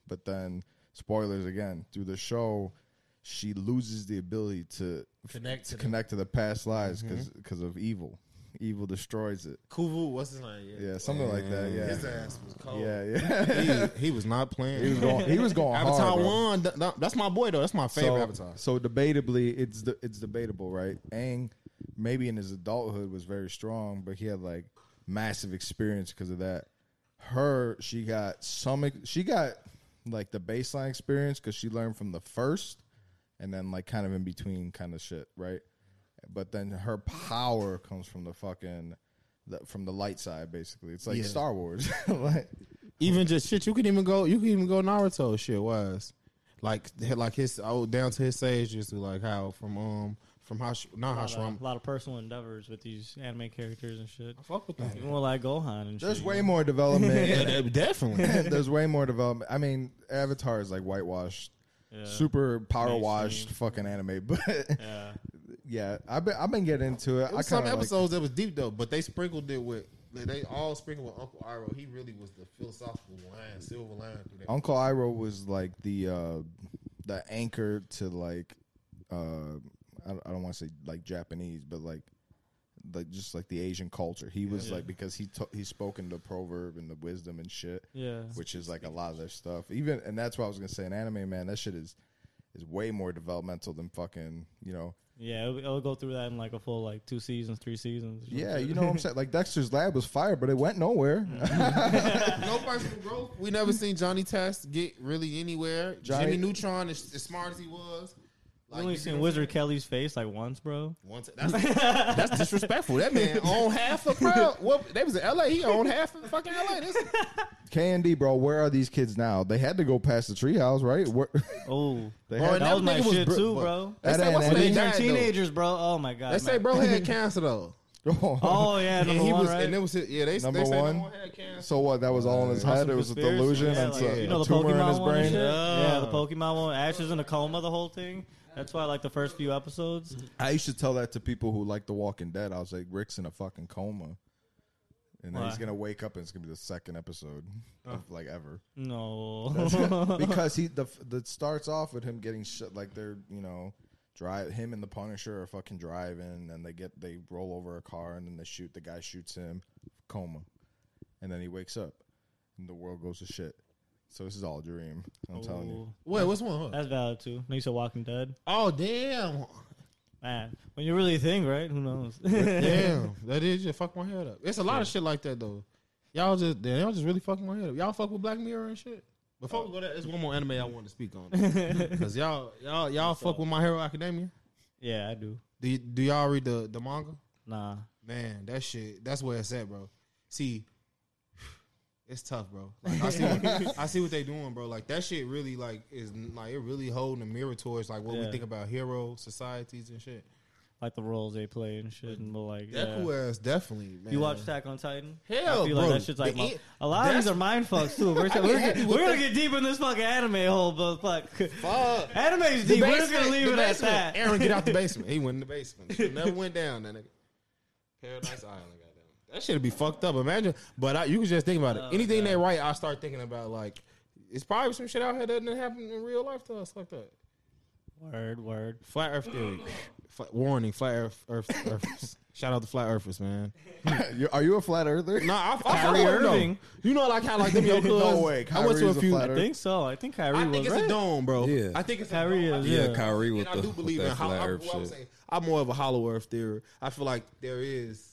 but then spoilers again through the show, she loses the ability to Connect to to the- connect to the past lives mm-hmm. because because of evil. Evil destroys it. Kuvu, what's his name? Yeah, something like that. Yeah, His Yeah, ass was cold. yeah, yeah. he, he was not playing. he was going. He was going Avatar hard. one. th- th- That's my boy though. That's my favorite so, Avatar. So debatably, it's the it's debatable, right? Aang, maybe in his adulthood was very strong, but he had like massive experience because of that. Her, she got some. She got like the baseline experience because she learned from the first, and then like kind of in between kind of shit, right? But then her power comes from the fucking. The, from the light side, basically, it's like Yeah. Star Wars. like, Even just shit, you can even go. You can even go Naruto shit was like like his oh down to his sage just like how from um from Hash, not A how lot, Shram. of, a lot of personal endeavors with these anime characters and shit. I Fuck with that. Even with like Gohan and shit. there's shit. way you more development. Yeah, definitely. there's way more development. I mean, Avatar is like whitewashed, Yeah. super power washed fucking anime. But Yeah. yeah, I've been I've been getting into it. It I some kind of episodes that was deep though, but they sprinkled it with they, they all sprinkled with Uncle Iroh. He really was the philosophical line, silver line through that. Uncle Iroh was like the uh the anchor to like uh I don't, I don't want to say like Japanese, but like like just like the Asian culture. He was like because he to, he spoken the proverb and the wisdom and shit, Yeah. which is like a lot of their stuff. Even and that's what I was gonna say. An anime man, that shit is is way more developmental than fucking you know. Yeah, it'll, it'll go through that in like a full like two seasons, three seasons. Yeah, you know what I'm saying. Like Dexter's Lab was fire, but it went nowhere. Mm-hmm. no personal growth. We never seen Johnny Test get really anywhere. Johnny- Jimmy Neutron, as, as smart as he was, I only you seen know- Wizard Kelly's face like once, bro. Once, that's, that's disrespectful. That man owned half of Proud. Well, they was in L.A. He owned half of fucking L.A. This, K and D, bro. Where are these kids now? They had to go past the treehouse, right? Where, Oh, they Bro, had and that was my was shit bro- too, bro. they That say ain't what's any- when they When they're though. teenagers, bro. Oh my god. They say bro had cancer though. Oh. oh yeah, And number he one, was, right? and it was, yeah. They, Number they say one? number one. So what? That was all in his Awesome head. It was a delusion Yeah, and like, so- you know a the tumor in Pokemon his one brain. Yeah. Yeah, the Pokemon one. Ash is in a coma the whole thing. That's why I like the first few episodes. I used to tell that to people who like The Walking Dead. I was like, Rick's in a fucking coma, and then he's gonna wake up and it's gonna be the second episode of oh. like ever No. because he the that starts off with him getting shit like they're you know drive him and the Punisher are fucking driving and they get they roll over a car and then they shoot the guy shoots him coma, and then he wakes up and the world goes to shit. So this is all a dream. I'm telling you. Oh, Wait, what's one? Huh? That's valid too. No, you said Walking Dead. Oh damn, Man, when you really think, right? Who knows? damn. That is just fuck my head up. It's a lot of shit like that though. Y'all just damn, y'all just really fucking my head up. Y'all fuck with Black Mirror and shit. Before we go there, there's one more anime I want to speak on. Cause y'all y'all y'all fuck with My Hero Academia. yeah, I do. Do y- do y'all read the the manga? Nah. Man, that shit, that's where it's at, bro. See, it's tough, bro. Like, I see, what, I see what they doing, bro. Like that shit really, like, is like it really holding a mirror towards like what we think about hero societies and shit. Like the roles they play and shit, and but like, That yeah. ass, definitely. Man. You watch Attack on Titan? Hell, I feel bro. like that shit's like my, a lot of these are mind fucks too. We're, I we're, get happy with we're gonna get deep in this fucking anime hole, but fuck, Fuck. anime's The deep. We're just gonna leave the it at that. Eren, get out the basement. He went in the basement. Shit Never went down. That nigga. Paradise Island. Goddamn. That should be fucked up. Imagine, but I, you can just think about it. Oh, Anything they write, I start thinking about like it's probably some shit out here that didn't happen in real life to us like that. Word, word. Flat Earth theory. Flat, warning, flat Earth, Earth, Earth. Shout out to flat Earthers, man. Are you a flat earther? Nah, I, I Kyrie fuck with them, though. Irving. You know, like how like them your No cousins- way, I went to a Kyrie's a few. flat I think so. I think Kyrie I was think it's right. a dome, bro. Yeah. I think it's Kyrie a dome. is, I Yeah, Yeah. Kyrie with and I the, do believe in hollow. flat I, earth well, I'm shit. saying I'm more of a hollow Earth theory. I feel like there is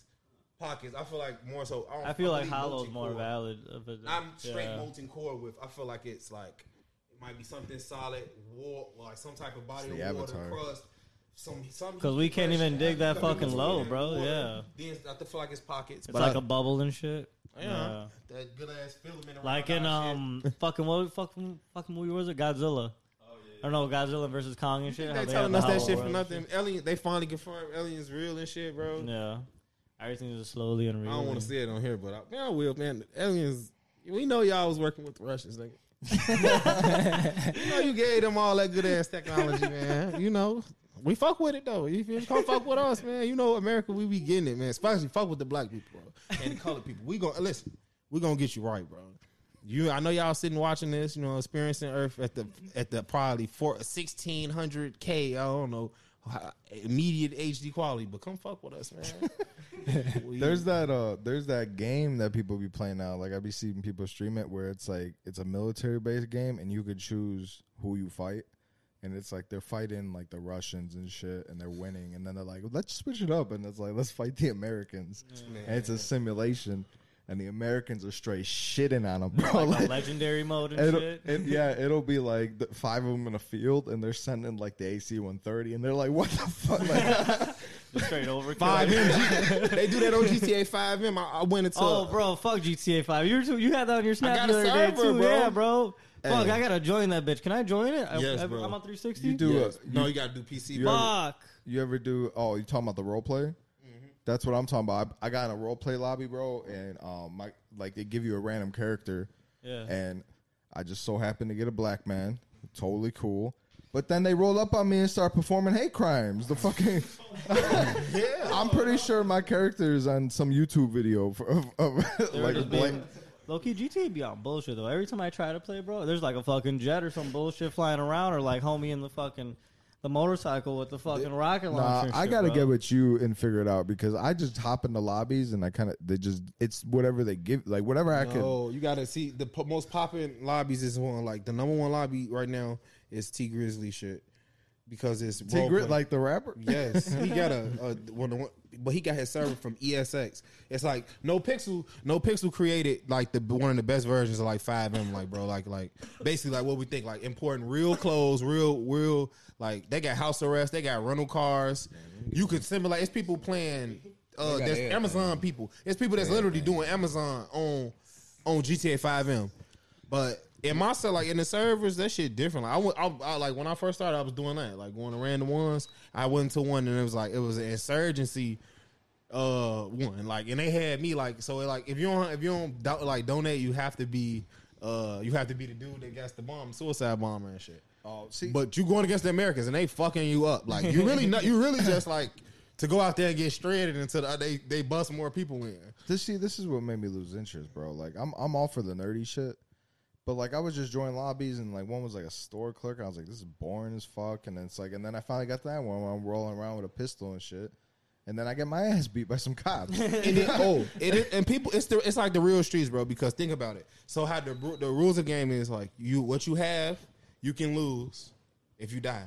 pockets. I feel like more so. I, don't, I feel like believe Hollow's more core. valid. Of it. I'm straight yeah. molten core with. I feel like it's like it might be something solid, war, like some type of body It's of the water Avatar. crust. Some, some because we can't even dig that fucking low, bro, water. yeah. Then I feel like it's pockets. It's but like I- a bubble and shit. yeah, that good ass filament. around Like in um fucking what fucking fucking movie was it? Godzilla. I don't know Godzilla versus Kong and shit. how They have telling us that shit for nothing. Alien, they finally confirmed aliens real and shit, bro. Yeah, everything is slowly unreal. I don't want to say it on here, but I, man, I will, man. Aliens, we know y'all was working with the Russians, nigga. you know, you gave them all that good ass technology, man. You know, we fuck with it though. You come fuck with us, man, you know, America, we be getting it, man. Especially fuck with the black people, bro, and the colored people. We gonna listen. We gonna get you right, bro. You, I know y'all sitting watching this, you know, experiencing Earth at the at the probably four sixteen hundred k. I don't know, immediate HD quality, but come fuck with us, man. There's that uh there's that game that people be playing now. Like I be seeing people stream it where it's like it's a military based game and you could choose who you fight. And it's like they're fighting like the Russians and shit and they're winning and then they're like, let's switch it up and it's like let's fight the Americans. And it's a simulation and the Americans are straight shitting on them, bro. like Like, a legendary mode and It'll, shit. it, yeah, it'll be like the, five of them in a field, and they're sending like the AC 130, and they're like, "What the fuck?" Like, Just straight over. Five M. they do that on GTA Five M. I, I went into. Oh, bro, fuck GTA Five. You too, you had that on your snap got the a other day server, too. bro. Yeah, bro. Fuck, I gotta join that bitch. Can I join it? I- Yes, I, bro. I'm on 360. you do Yes. a, no, you gotta do PC. you bro. Fuck. You ever do? Oh, you talking about the role play? That's what I'm talking about. I, I got in a role play lobby, bro, and um, my like they give you a random character, Yeah. and I just so happened to get a black man, totally cool, But then they roll up on me and start performing hate crimes. The fucking. yeah, I'm pretty sure my character is on some YouTube video for, of, of like just bla- being, low key GTA be on bullshit though. Every time I try to play, bro, there's like a fucking jet or some bullshit flying around, or like homie in the fucking the motorcycle with the fucking rocket launcher. and I shit, gotta bro. get with you and figure it out because I just hop in the lobbies and I kind of they just it's whatever they give like whatever I can. No, you gotta see the po- most popular lobbies is one like the number one lobby right now is Tee Grizzley shit because it's T role Grit play. like the rapper. Yes, he got a, a one, of one- but he got his server from ESX. It's like NoPixel, no pixel created like the one of the best versions of like five M. Like bro, like like basically like what we think like importing real clothes, real real like they got house arrest, they got rental cars. You could simulate. It's people playing. Uh, there's everything. Amazon people. It's people that's literally doing Amazon on on GTA Five M. But in my set, like in the servers, that shit different. Like I went, I, I, like when I first started, I was doing that, like going to random ones. I went to one and it was like it was an insurgency uh one, like, and they had me like so like if you don't if you don't do, like donate, you have to be uh you have to be the dude that gets the bomb, suicide bomber and shit. Oh, see, But you going against the Americans and they fucking you up. Like you really not you really just like to go out there and get shredded until the, they they bust more people in. this see this is what made me lose interest, bro. Like I'm I'm all for the nerdy shit, but like I was just joining lobbies and like one was like a store clerk. And I was like, this is boring as fuck. And then it's like, and then I finally got that one where I'm rolling around with a pistol and shit. And then I get my ass beat by some cops. and oh, it is, and people, it's the it's like the real streets, bro. Because think about it. So how the ru- the rules of game is like you what you have, you can lose if you die.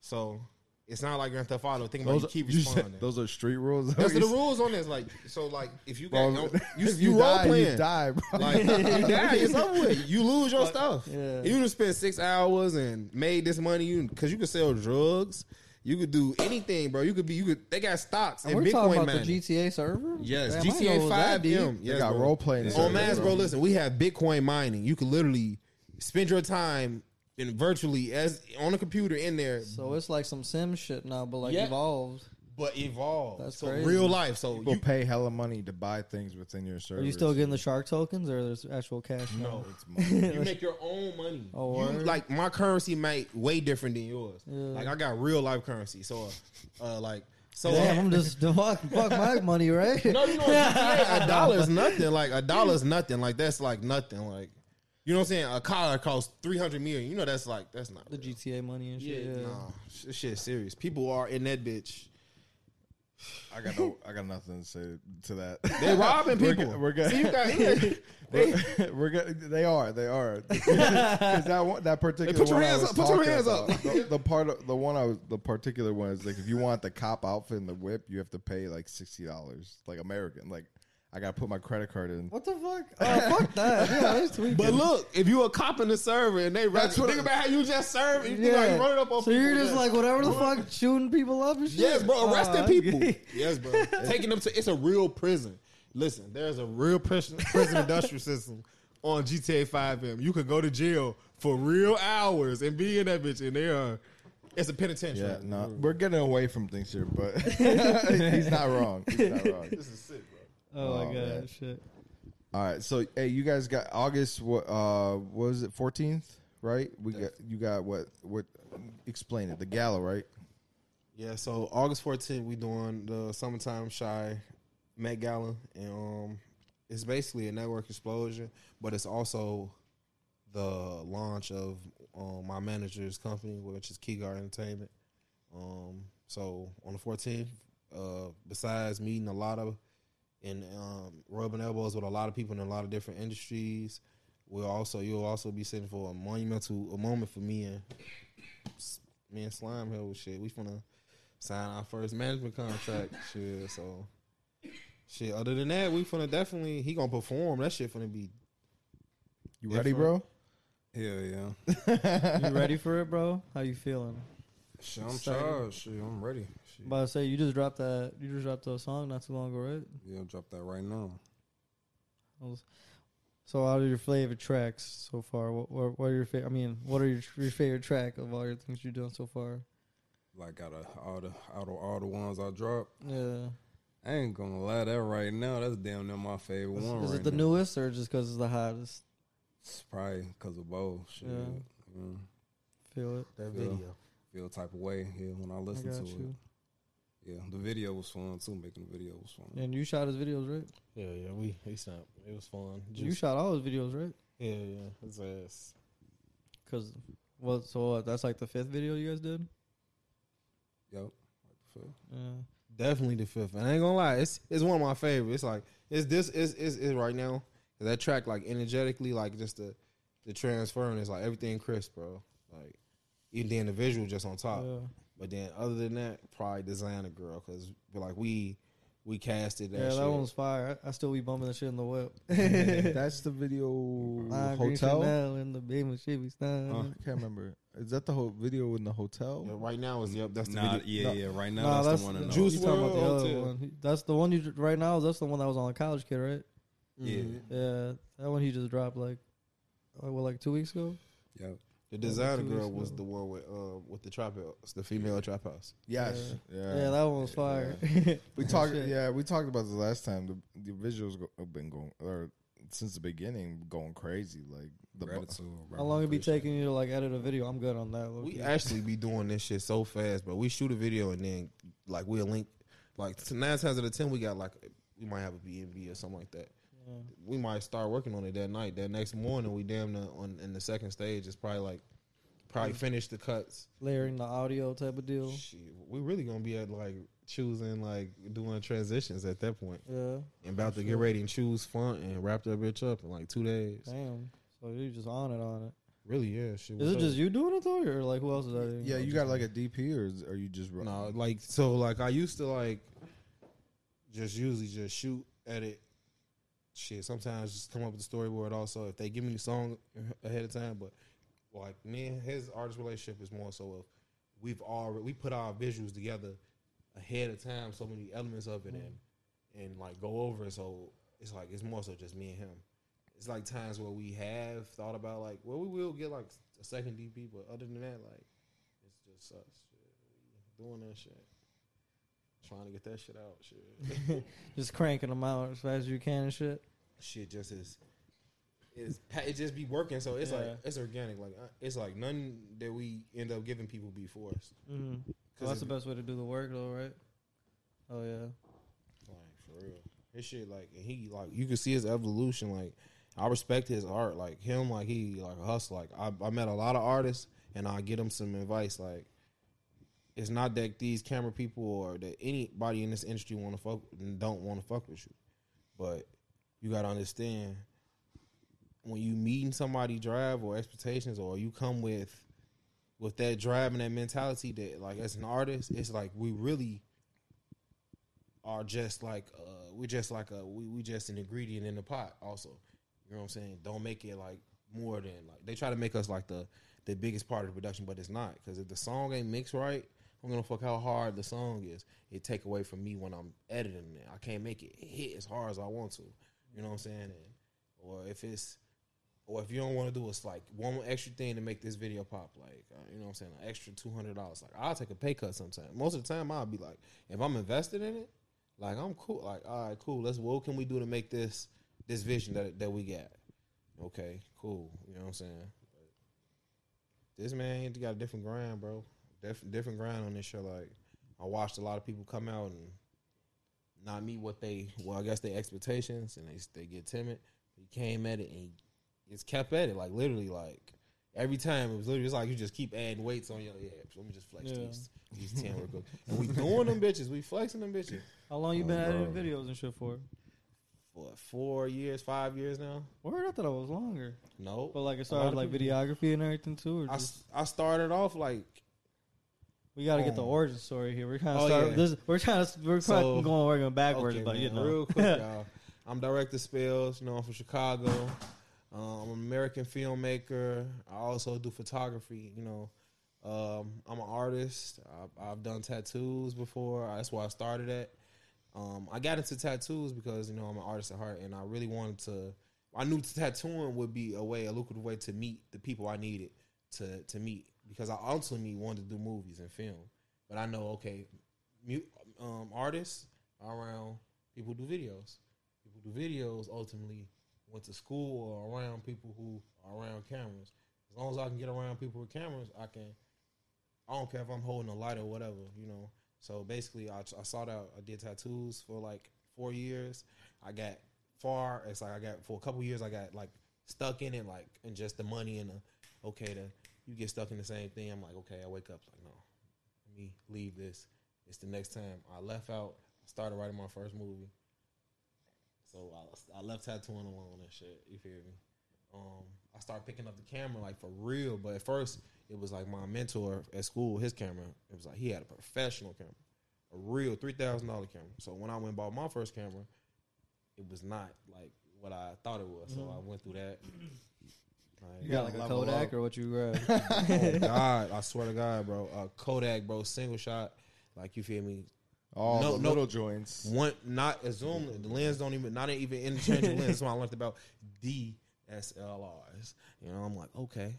So it's not like Grand Theft Auto. Think about it, you keep you said responding. those are street rules. Those are the rules on this. Like so, like if you got Bro, you, if you, you role die, playing, you die, bro. Like you die, it's over with. You lose your stuff. yeah. You just spent six hours and made this money. You because you could sell drugs. You could do anything, bro. You could be. You could. They got stocks And and we're talking Bitcoin about mining. the GTA server. Yes, Damn, I didn't know it GTA was that Five deep. M. They Yes, got bro. role playing. On servers, Mass, bro. bro. Listen, we have Bitcoin mining. You could literally spend your time in virtually as on a computer in there, So it's like some sim shit now, but like Yeah. evolved. but evolved. That's so crazy. real life. So People you pay hella money to buy things within your server. Are you still getting the shark tokens, or there's actual cash? now? no, It's money. you make your own money. Oh, you, word? like my currency might way different than yours. Yeah. Like I got real life currency. So, uh, uh like so. Damn, I'm just fuck, fuck my money, right? No, you know, GTA, a dollar is nothing. Like a dollar is nothing. Like that's like nothing. Like you know what I'm saying? A car costs three hundred million. You know that's like that's not the real. GTA money and shit. Yeah. nah, sh- shit serious. People are in that bitch. I got no, I got nothing to say to that. They're robbing We're people. good- we're good. See, you got, they, we're, we're good. They are. They are. Because that one, that particular put your one hands up, put your talking hands up. The, the part of the one I was the particular one is like if you want the cop outfit and the whip, you have to pay like sixty dollars, like American. Like I gotta put my credit card in. What the fuck? Oh, fuck that. Yeah, that's tweaking. but look, if you a cop in the server and they That's run, what- think about how you just serve. You think like you running up on so people. you're just like whatever the fuck, shooting people up and shit. Yes, bro, arresting Ah, people. okay. Yes, bro, taking them to. It's a real prison. Listen, there's a real prison, prison industrial system on GTA 5M. You could go to jail for real hours and be in that bitch, and they are. It's a penitentiary. Yeah, no, we're getting away from things here, but he's not wrong. He's not wrong. This is sick, bro. Oh, my Oh, god, man. shit. All right, so hey, you guys got August. What uh, what was it? Fourteenth, right? We got you got what? What? Explain it. The gala, right? Yeah, so August 14th, we doing the summertime shy Met Gala, and um, it's basically a network explosion, but it's also the launch of um, my manager's company, which is Keyguard Entertainment. Um, so on the 14th, uh, besides meeting a lot of and um, rubbing elbows with a lot of people in a lot of different industries, we'll also you'll also be sitting for a monumental a moment for me and me and Slime Hill with shit. We finna sign our first management contract. shit. So shit. Other than that, we finna definitely he gonna perform. That shit finna be. You ready, bro? Hell yeah. You ready for it, bro? How you feeling? Shit, I'm Excited. charged. Shit, I'm ready. Shit. About to say you just dropped that. You just dropped a song not too long ago, right? Yeah, drop that right now. So, out of your favorite tracks so far, what what, what are your favorite? I mean, what are your, your favorite track of all your things you've done so far? Like out of all the out of all the ones I dropped, Yeah, I ain't gonna lie. That right now, that's damn near my favorite is, one. is right it the now. newest or just because it's the hottest? It's probably because of both. Shit. Yeah. Mm. feel it. That Yeah. video. Feel type of way yeah when I listen got to you. it. Yeah, the video was fun too. Making the video was fun. And you shot his videos, right? Yeah, yeah. We we snapped. It was fun. you shot all his videos, right? Yeah, yeah. His ass. Cause, well, so what, that's like the fifth video you guys did. Yep. Yeah. Definitely the fifth. And I ain't gonna lie, it's it's one of my favorites. It's like it's this is is is right now. That track like energetically, like just the the transferring is like everything crisp, bro. Like even then the visual just on top. yeah. But then other than that, probably designer girl because like we we casted that. Yeah, shit. that one's fire. I, I still be bumping the shit in the whip. That's the video green hotel. In the baby shit be styling. Huh? I can't remember. Is that the whole video in the hotel? Yeah, right now is yep. That's the Nah, video. yeah, yeah. Right now, Nah, that's, the one. in the the Juice you talking about the WRLD other too. one. That's the one you right now. That's the one that was on College Kid, right? Yeah. Mhm. Yeah, that one he just dropped like, uh, what, like two weeks ago. Yep. The designer girl was ago. the one with uh with the trap house, the female trap house. Yes. Yeah. Yeah. Yeah, that one was fire. we talked. Yeah, we talked about this last time. The the visuals go, have been going or since the beginning going crazy. Like the bu- Gratitude. How long it be taking you to like edit a video? I'm good on that. We low-key. actually be doing this shit so fast, but we shoot a video and then like we'll link like t- nine times out of ten we got like we might have a BNB or something like that. Yeah. We might start working on it that night. That next morning we damn near on in the second stage it's probably like probably finish the cuts. layering the audio type of deal. Shit, we really gonna be at like choosing like doing transitions at that point Yeah, and about to get ready and choose font and wrap that bitch up in like two days. damn. So you just on it on it. Really, yeah. Shit, Is it up? just you doing it though, or like who else is that? yeah, you got like a DP or is, are you just ru- No, like so like I used to like just usually just shoot, edit, shit. Sometimes just come up with the storyboard also if they give me the song ahead of time. But like me and his artist relationship is more so of we've already we put our visuals together ahead of time, so many elements of it and and like go over it. So it's like it's more so just me and him. It's like times where we have thought about like well we will get like a second DP, but other than that like it's just us. Doing that shit. Trying to get that shit out. Shit. Just cranking them out as fast as you can and shit. shit just is is it just be working. So it's Yeah. like it's organic. Like uh, it's like none that we end up giving people be forced. Mm-hmm. Cause that's the best way to do the work, though, right? Oh yeah. Like for real, his shit like and he like you can see his evolution. Like I respect his art. Like him, like he like hustle. Like I, I met a lot of artists and I get them some advice. Like it's not that these camera people or that anybody in this industry want to fuck don't want to fuck with you, but you gotta understand when you meeting somebody drive or expectations or you come with with that drive and that mentality that like as an artist it's like we really are just like uh we're just like a we, we just an ingredient in the pot also. You know what i'm saying? Don't make it like more than like they try to make us like the the biggest part of the production but it's not. Because if the song ain't mixed right i'm gonna fuck how hard the song is it take away from me when i'm editing it i can't make it hit as hard as i want to you know what i'm saying and, or if it's or if you don't want to do it's like one extra thing to make this video pop, like uh, you know what I'm saying, an extra two hundred dollars. Like I'll take a pay cut sometimes. Most of the time I'll be like, if I'm invested in it, like I'm cool. Like all right, cool. Let's what can we do to make this this vision that that we got? Okay, cool. You know what I'm saying. This man got a different grind, bro. Different different grind on this show. Like I watched a lot of people come out and not meet what they well, I guess their expectations, and they they get timid. He came at it and he it's kept at it like literally like every time it was literally it's like you just keep adding weights on your yeah. Let me just flex Yeah. these these ten real quick. And we doing them bitches. We flexing them bitches How long you been editing videos and shit for? for what, four years, five years now. Word, I thought I was longer. No, But like A as lot far as of like videography and everything too, or I, just, s- I started off like we got to get the origin story here. We're kind of oh, start. yeah. This, we're trying to we're So- going working backwards, but you man, know, real quick, y'all. I'm director Spills. You know, I'm from Chicago. Um, I'm an American filmmaker. I also do photography. You know, um, I'm an artist. I've, I've done tattoos before. That's where I started at. Um, I got into tattoos because you know I'm an artist at heart, and I really wanted to. I knew tattooing would be a way, a lucrative way to meet the people I needed to to meet because I ultimately wanted to do movies and film. But I know, okay, um, artists around people do videos. People do videos ultimately went to school or around people who are around cameras. As long as I can get around people with cameras, I can. I don't care if I'm holding a light or whatever, you know. So basically, I, I sought out. I did tattoos for like four years. I got far. It's like I got for a couple years. I got like stuck in it, like and just the money and the okay. The you get stuck in the same thing. I'm like, okay. I wake up like, no, let me leave this. It's the next time I left out. I started writing my first movie. So I, I left tattooing alone and shit. You feel me? Um, I started picking up the camera like for real. But at first, it was like my mentor at school. His camera. It was like he had a professional camera, a real three thousand dollar camera. So when I went and bought my first camera, it was not like what I thought it was. So I went through that. Like, You got like a Kodak up. or what you grab? oh God, I swear to God, bro. Uh, Kodak, bro, single shot. Like you feel me? All No, the no. little joints. One not a zoom. The lens don't even not even interchangeable lens. That's why I learned about DSLRs. You know, I'm like, okay,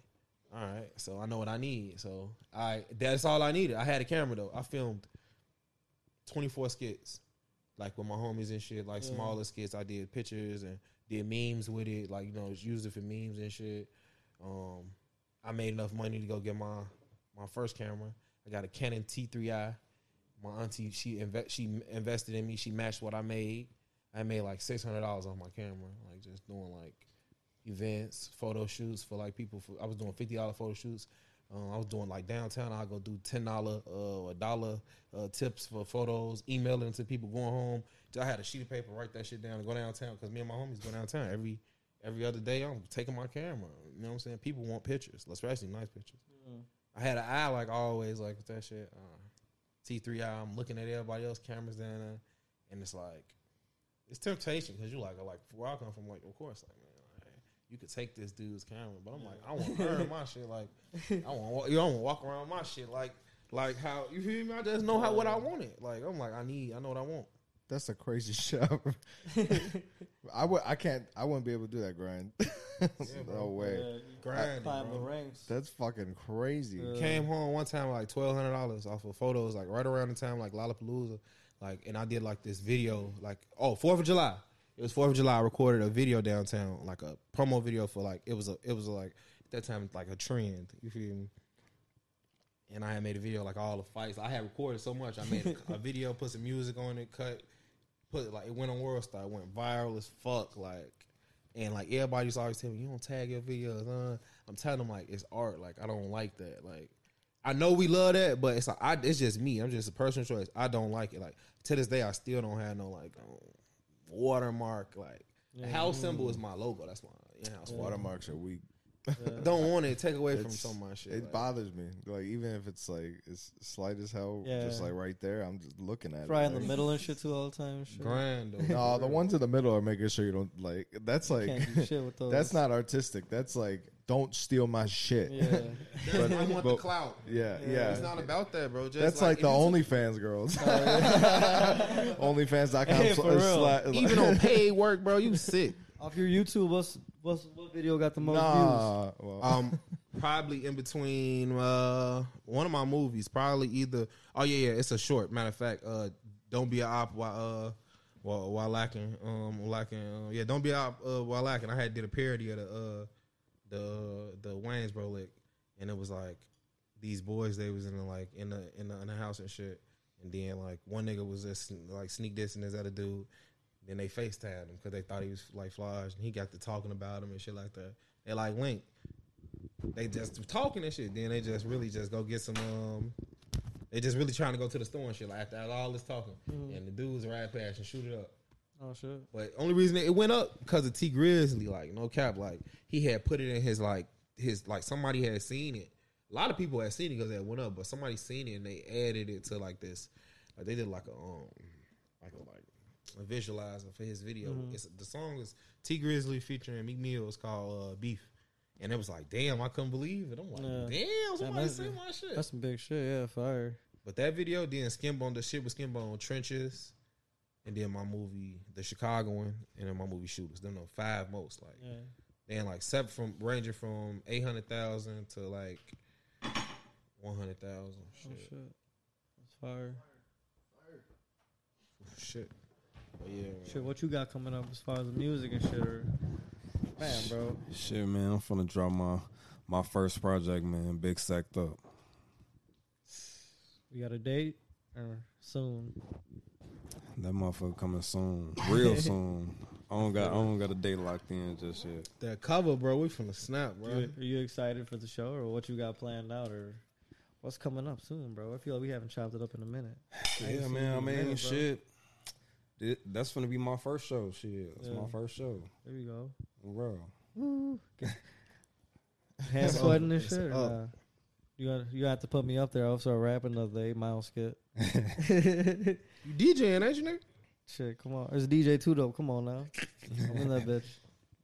all right. So I know what I need. So I that's all I needed. I had a camera though. I filmed 24 skits, like with my homies and shit, like smaller skits. I did pictures and did memes with it. Like you know, it's used it for memes and shit. Um, I made enough money to go get my my first camera. I got a Canon T3i. My auntie she inve- she invested in me. She matched what I made. I made like six hundred dollars off my camera, like just doing like events, photo shoots for like people. For, I was doing fifty dollar photo shoots. Um, I was doing like downtown. I go do ten dollar uh, a dollar uh, tips for photos, emailing to people going home. I had a sheet of paper, write that shit down, and go downtown because me and my homies go downtown every every other day. I'm taking my camera. You know what I'm saying? People want pictures, especially nice pictures. I had an eye like always, like with that shit. Uh, T3i, I'm looking at everybody else cameras down there, and it's like it's temptation because you like like where I come from, like of course, like man, like, you could take this dude's camera, but I'm like I want earn my shit, like I want you don't want to walk around my shit like like how you feel me? I just know how what I wanted. Like I'm like I need, I know what I want. That's a crazy shit. I would. I can't. I wouldn't be able to do that grind. no way. Grind, Climb the bro. ranks. That's fucking crazy. Came home one time like twelve hundred dollars off of photos, like right around the time like Lollapalooza, like, and I did like this video, like oh Fourth of July. It was Fourth of July. I recorded a video downtown, like a promo video for like it was a it was like at that time like a trend. You feel me? And I had made a video like all the fights. I had recorded so much. I made a, a video, put some music on it, cut, put it like it went on World Star, it went viral as fuck. Like, and like everybody's always telling me, you don't tag your videos. Uh. I'm telling them like it's art. Like I don't like that. Like I know we love that, but it's like I, it's just me. I'm just a personal choice. I don't like it. Like to this day, I still don't have no like um, watermark. Like the house symbol is my logo. That's my in-house watermark. Watermarks are weak. Don't want it. Take away from It's- some of my shit. It like- bothers me. Like even if it's like it's slight as hell, just Yeah. like right there, I'm just looking at it. Right it. in the like- middle and shit too all the time. and Shit. Grand. though. No, the ones in the middle are making sure you don't like. That's like Can't do shit with those. that's not artistic. That's like don't steal my shit. Yeah. That's I want the but- clout. yeah, yeah. It's not about that, bro. Just That's like, if the you OnlyFans girls. Oh, OnlyFans.com. Hey, for sl- real. sla- even on paid work, bro, you sick. Off your YouTube, what's what's what video got the most Nah, well, Um, probably in between uh one of my movies, probably either. Oh yeah, yeah, it's a short. Matter of fact, uh, don't be a op while uh while, while lacking um lacking uh, yeah, don't be a op uh, while lacking. I had did a parody of the uh the the Waynesboro lick, and it was like these boys they was in the like in the in the, in the house and shit, and then like one nigga was just like sneak dissing this other dude. Then they FaceTimed him because they thought he was like Flaj, and he got to talking about him and shit like that. They like linked they just talking and shit. Then they just really just go get some. um They just really trying to go to the store and shit. Like after all this talking, and the dudes ride past and shoot it up. Oh shit. But only reason it went up because of Tee Grizzley. Like no cap, like he had put it in his like his like somebody had seen it. A lot of people had seen it because it went up, but somebody seen it and they added it to like this. Like they did like a um like a like a visualizer for his video. It's the song is Tee Grizzley featuring Meek Mill. It's called uh, Beef. And it was like, damn, I couldn't believe it. I'm like, Yeah. damn, somebody that's- seen my shit. That's some big shit. Yeah, fire. But that video, then Skinbone, the shit with Skinbone Trenches, and then my movie, the Chicago one, and then my movie Shooters. Them know five most like. Yeah. Then like seven from ranging from eight hundred thousand to like one hundred thousand. Oh Shit. That's fire. shit. But yeah. Shit, what you got coming up as far as the music and shit? Or... Man, bro. Shit, man, I'm finna drop my My first project, man, big sacked up. We got a date or soon? That motherfucker coming soon, real soon. I don't got I don't got a date locked in just yet. That cover, bro. We finna snap, bro. You, are you excited for the show or what you got planned out or what's coming up soon, bro? I feel like we haven't chopped it up in a minute. Yeah, man. I mean, shit. It- that's gonna be my first show. Shit, that's Yeah. my first show, There you go. bro. Hand sweating and It's shit. Or nah? You got you have to put me up there. I'll start rapping another eight mile skit. You DJing, ain't you, nigga? Shit, come on. There's DJ Two though. Come on now. I'm in that bitch.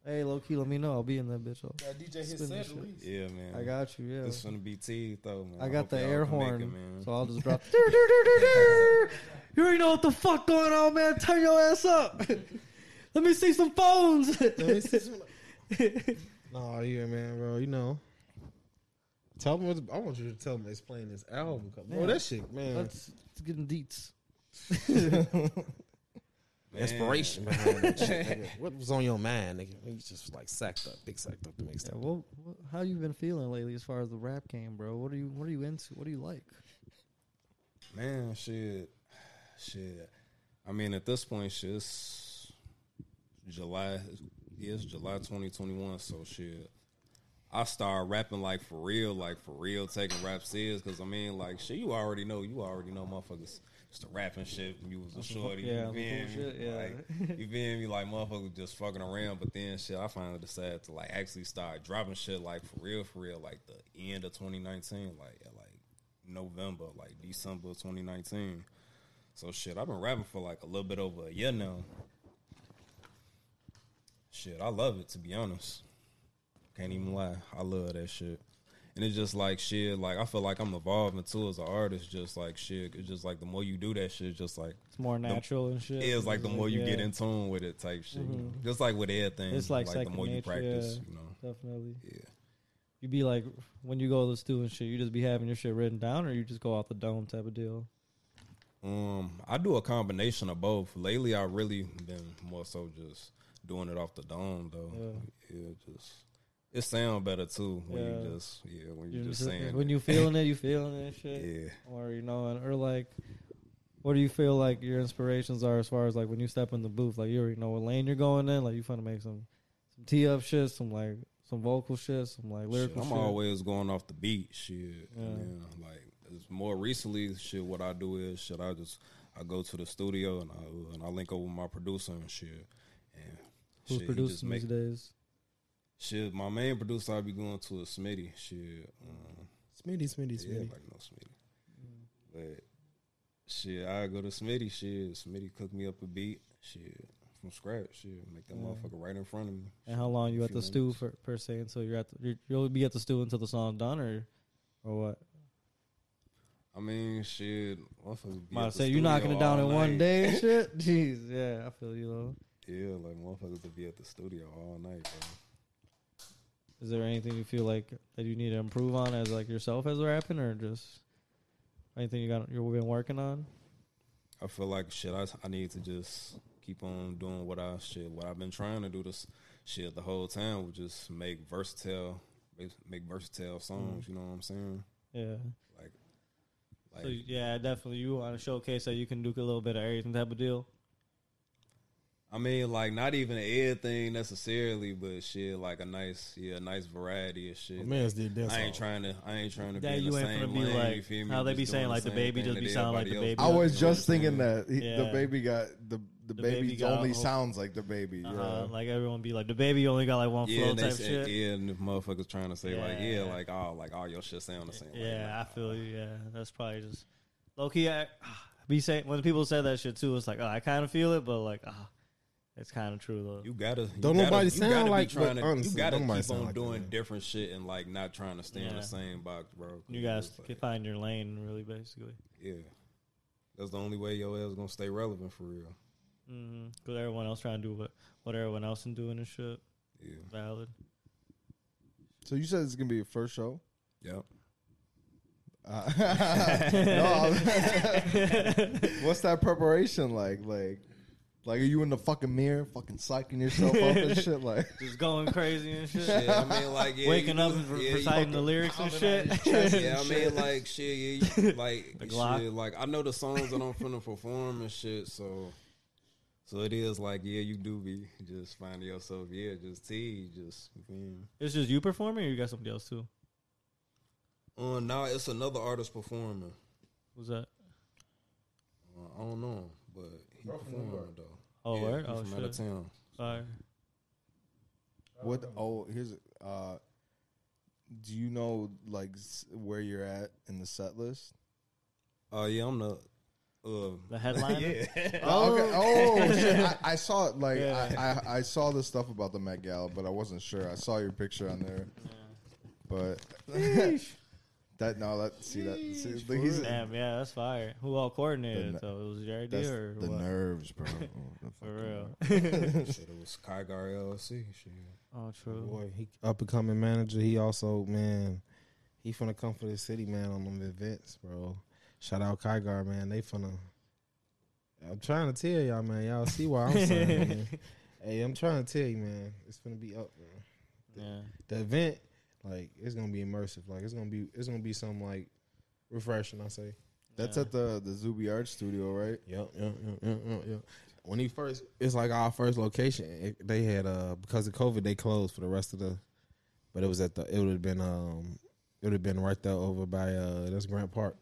Hey, low key, let me know. I'll be in that bitch. though. That DJ his Spin this set shit. release. Yeah, man. I got you. Yeah. This gonna be teeth though, man. I got hope the y'all air can make horn, it, man. so I'll just drop. "Dur, dur, dur, dur, dur." You already know what the fuck going on, man. Turn your ass up. Let me see some phones. Let me see some- Nah, yeah, man, bro. You know. Tell me. What, I want you to tell me explain this album, bro. Man. That shit, man. let's, let's get in deets. Inspiration behind that shit. nigga. What was on your mind, nigga? You just like sacked up, big sacked up the Yeah, mixtape. what, what, how you been feeling lately as far as the rap game, bro? What are you What are you into? What do you like? Man, shit, shit. I mean, at this point, shit, it's July. Yeah, it's July twenty twenty one. So shit, I started rapping like for real, like for real, taking rap serious. Because I mean, like shit, you already know, you already know, motherfuckers. The rapping shit when you was a shorty. yeah, you feel some me? bullshit, yeah. Like, you feel me? Like motherfuckers just fucking around. But then shit, I finally decided to like actually start dropping shit like for real, for real, like the end of twenty nineteen, like at like November, like December 2019. So shit, I've been rapping for like a little bit over a year now. Shit, I love it to be honest. Can't even lie, I love that shit. And it's just like shit, like I feel like I'm evolving too as an artist. Just like shit, it's just like the more you do that shit, just like It's more natural and shit. it's like the more you get in tune with it, type shit. you know? Mhm. Just like with everything, It's like the second more you practice, yeah. you know. Definitely. Yeah. You be like when you go to the and shit. You just be having your shit written down, or you just go off the dome type of deal. Um, I do a combination of both. Lately, I really been more so just doing it off the dome, though. Yeah. Yeah, just it sound better too when Yeah. you just yeah when you You just just- saying when you feeling it, you feeling it, shit. yeah. Or you know, and- or like, what do you feel like your inspirations are as far as like when you step in the booth? Like you already know what lane you're going in. Like you finna make some some tee up shit, some like some vocal shit, some like Shit, I'm shit. always going off the beat, shit. Yeah. And then, like it's more recently, shit. What I do is shit. I just I go to the studio and I and I link up with my producer and shit. And Who's shit, producing make these days? Shit. My main producer, I be going to a Smitty. Shit. Um, Smitty, Smitty, Yeah, Smitty. like no Smitty. But shit, I go to Smitty. Shit, Smitty cook me up a beat. Shit, from scratch. Shit, make that Yeah. motherfucker right in front of me. And how long you at Few the stew for per se until you're at the, you're, you'll be at the stew until the song's done or or what? I mean, shit, motherfuckers. Be Might at the say you're knocking it down all in one day and shit. Jeez, yeah, I feel you though. Yeah, like motherfuckers to be at the studio all night, bro. Is there anything you feel like that you need to improve on as like yourself as a rapping, or just anything you got you've been working on? I feel like shit. I I need to just keep on doing what I shit. What I've been trying to do this shit the whole time, was just make versatile, make, make versatile songs. Mm-hmm. You know what I'm saying? Yeah. Like, like So yeah, definitely you want to showcase that you can do a little bit of everything type of deal. I mean, like not even everything necessarily, but shit, like a nice, yeah, a nice variety of shit. My man's did that. I ain't trying to, I ain't trying to That be in you the ain't same gonna be lane. like you feel me? how they Just be saying like the baby just be sounding like the baby. I was just thinking that he, the baby got the the, The baby, baby only a- sounds like the baby. Uh-huh. Yeah. Like everyone be like the baby only got like one Yeah, flow type say, shit. yeah, and the motherfuckers trying to say like, yeah, Yeah. like all, like all your shit sound the same. Yeah, like, I feel you. Yeah, that's probably just low key. I be saying when people say that shit too, it's like oh, I kind of feel it, but like ah, it's kind of true though. You gotta. You Don't gotta, nobody you sound gotta like- Be trying to, honestly, you gotta keep on like doing man. different shit and like not trying to stay in the same box, bro. you guys it's like- can find your lane, really, basically. yeah, that's the only way your ass gonna stay relevant for real. Mm-hmm. Because everyone else trying to do what what everyone else is doing and shit. Yeah, Valid. So you said it's gonna be your first show? yep. Uh, no, what's that preparation like? Like, Like, are you in the fucking mirror, fucking psyching yourself up and shit? Like, Just going crazy and shit. Yeah, I mean, like yeah, Waking up and yeah, reciting the lyrics and shit. yeah, I mean, like shit, yeah, you, like shit, like I know the songs that I'm finna perform and shit, so so it is like yeah, you do be just finding yourself, yeah, just T, just you feel me? It's just you performing, or you got somebody else too? Uh, now it's another artist performing. Who's that? Uh, I don't know, but he performing though. Oh, yeah, word? he Oh, from out of town. Fire. what? Oh, here's uh, do you know like s- where you're at in the set list? Oh yeah, I'm the uh, The headliner. yeah. Oh, okay. oh shit. I, I saw it. Like Yeah. I, I, I saw the stuff about the Met Gala, but I wasn't sure. I saw your picture on there, but that no, that see that see, like, he's, Damn, yeah, that's fire. Who all coordinated The- it though? It was your that's idea or the what? nerves, bro. Oh, for real. shit, it was Kygar LLC. Shit. Oh, true. Boy, he up and coming manager. He also man, he finna come for the city, man, on them events, bro. Shout out Kygar, man. They finna. I'm trying to tell y'all, man. Y'all see why I'm saying, man. Hey, I'm trying to tell you, man. It's gonna be up, man. Yeah. The event, like, it's gonna be immersive. Like, it's gonna be, it's gonna be something like refreshing. I say. That's Yeah. at the the Zuby Art Studio, right? Yep, yep, yep, yep, yep, yep. When he first, it's like our first location. It- they had uh because of COVID, they closed for the rest of the. But it was at the. It would have been um. It would have been right there over by uh. That's Grant Park.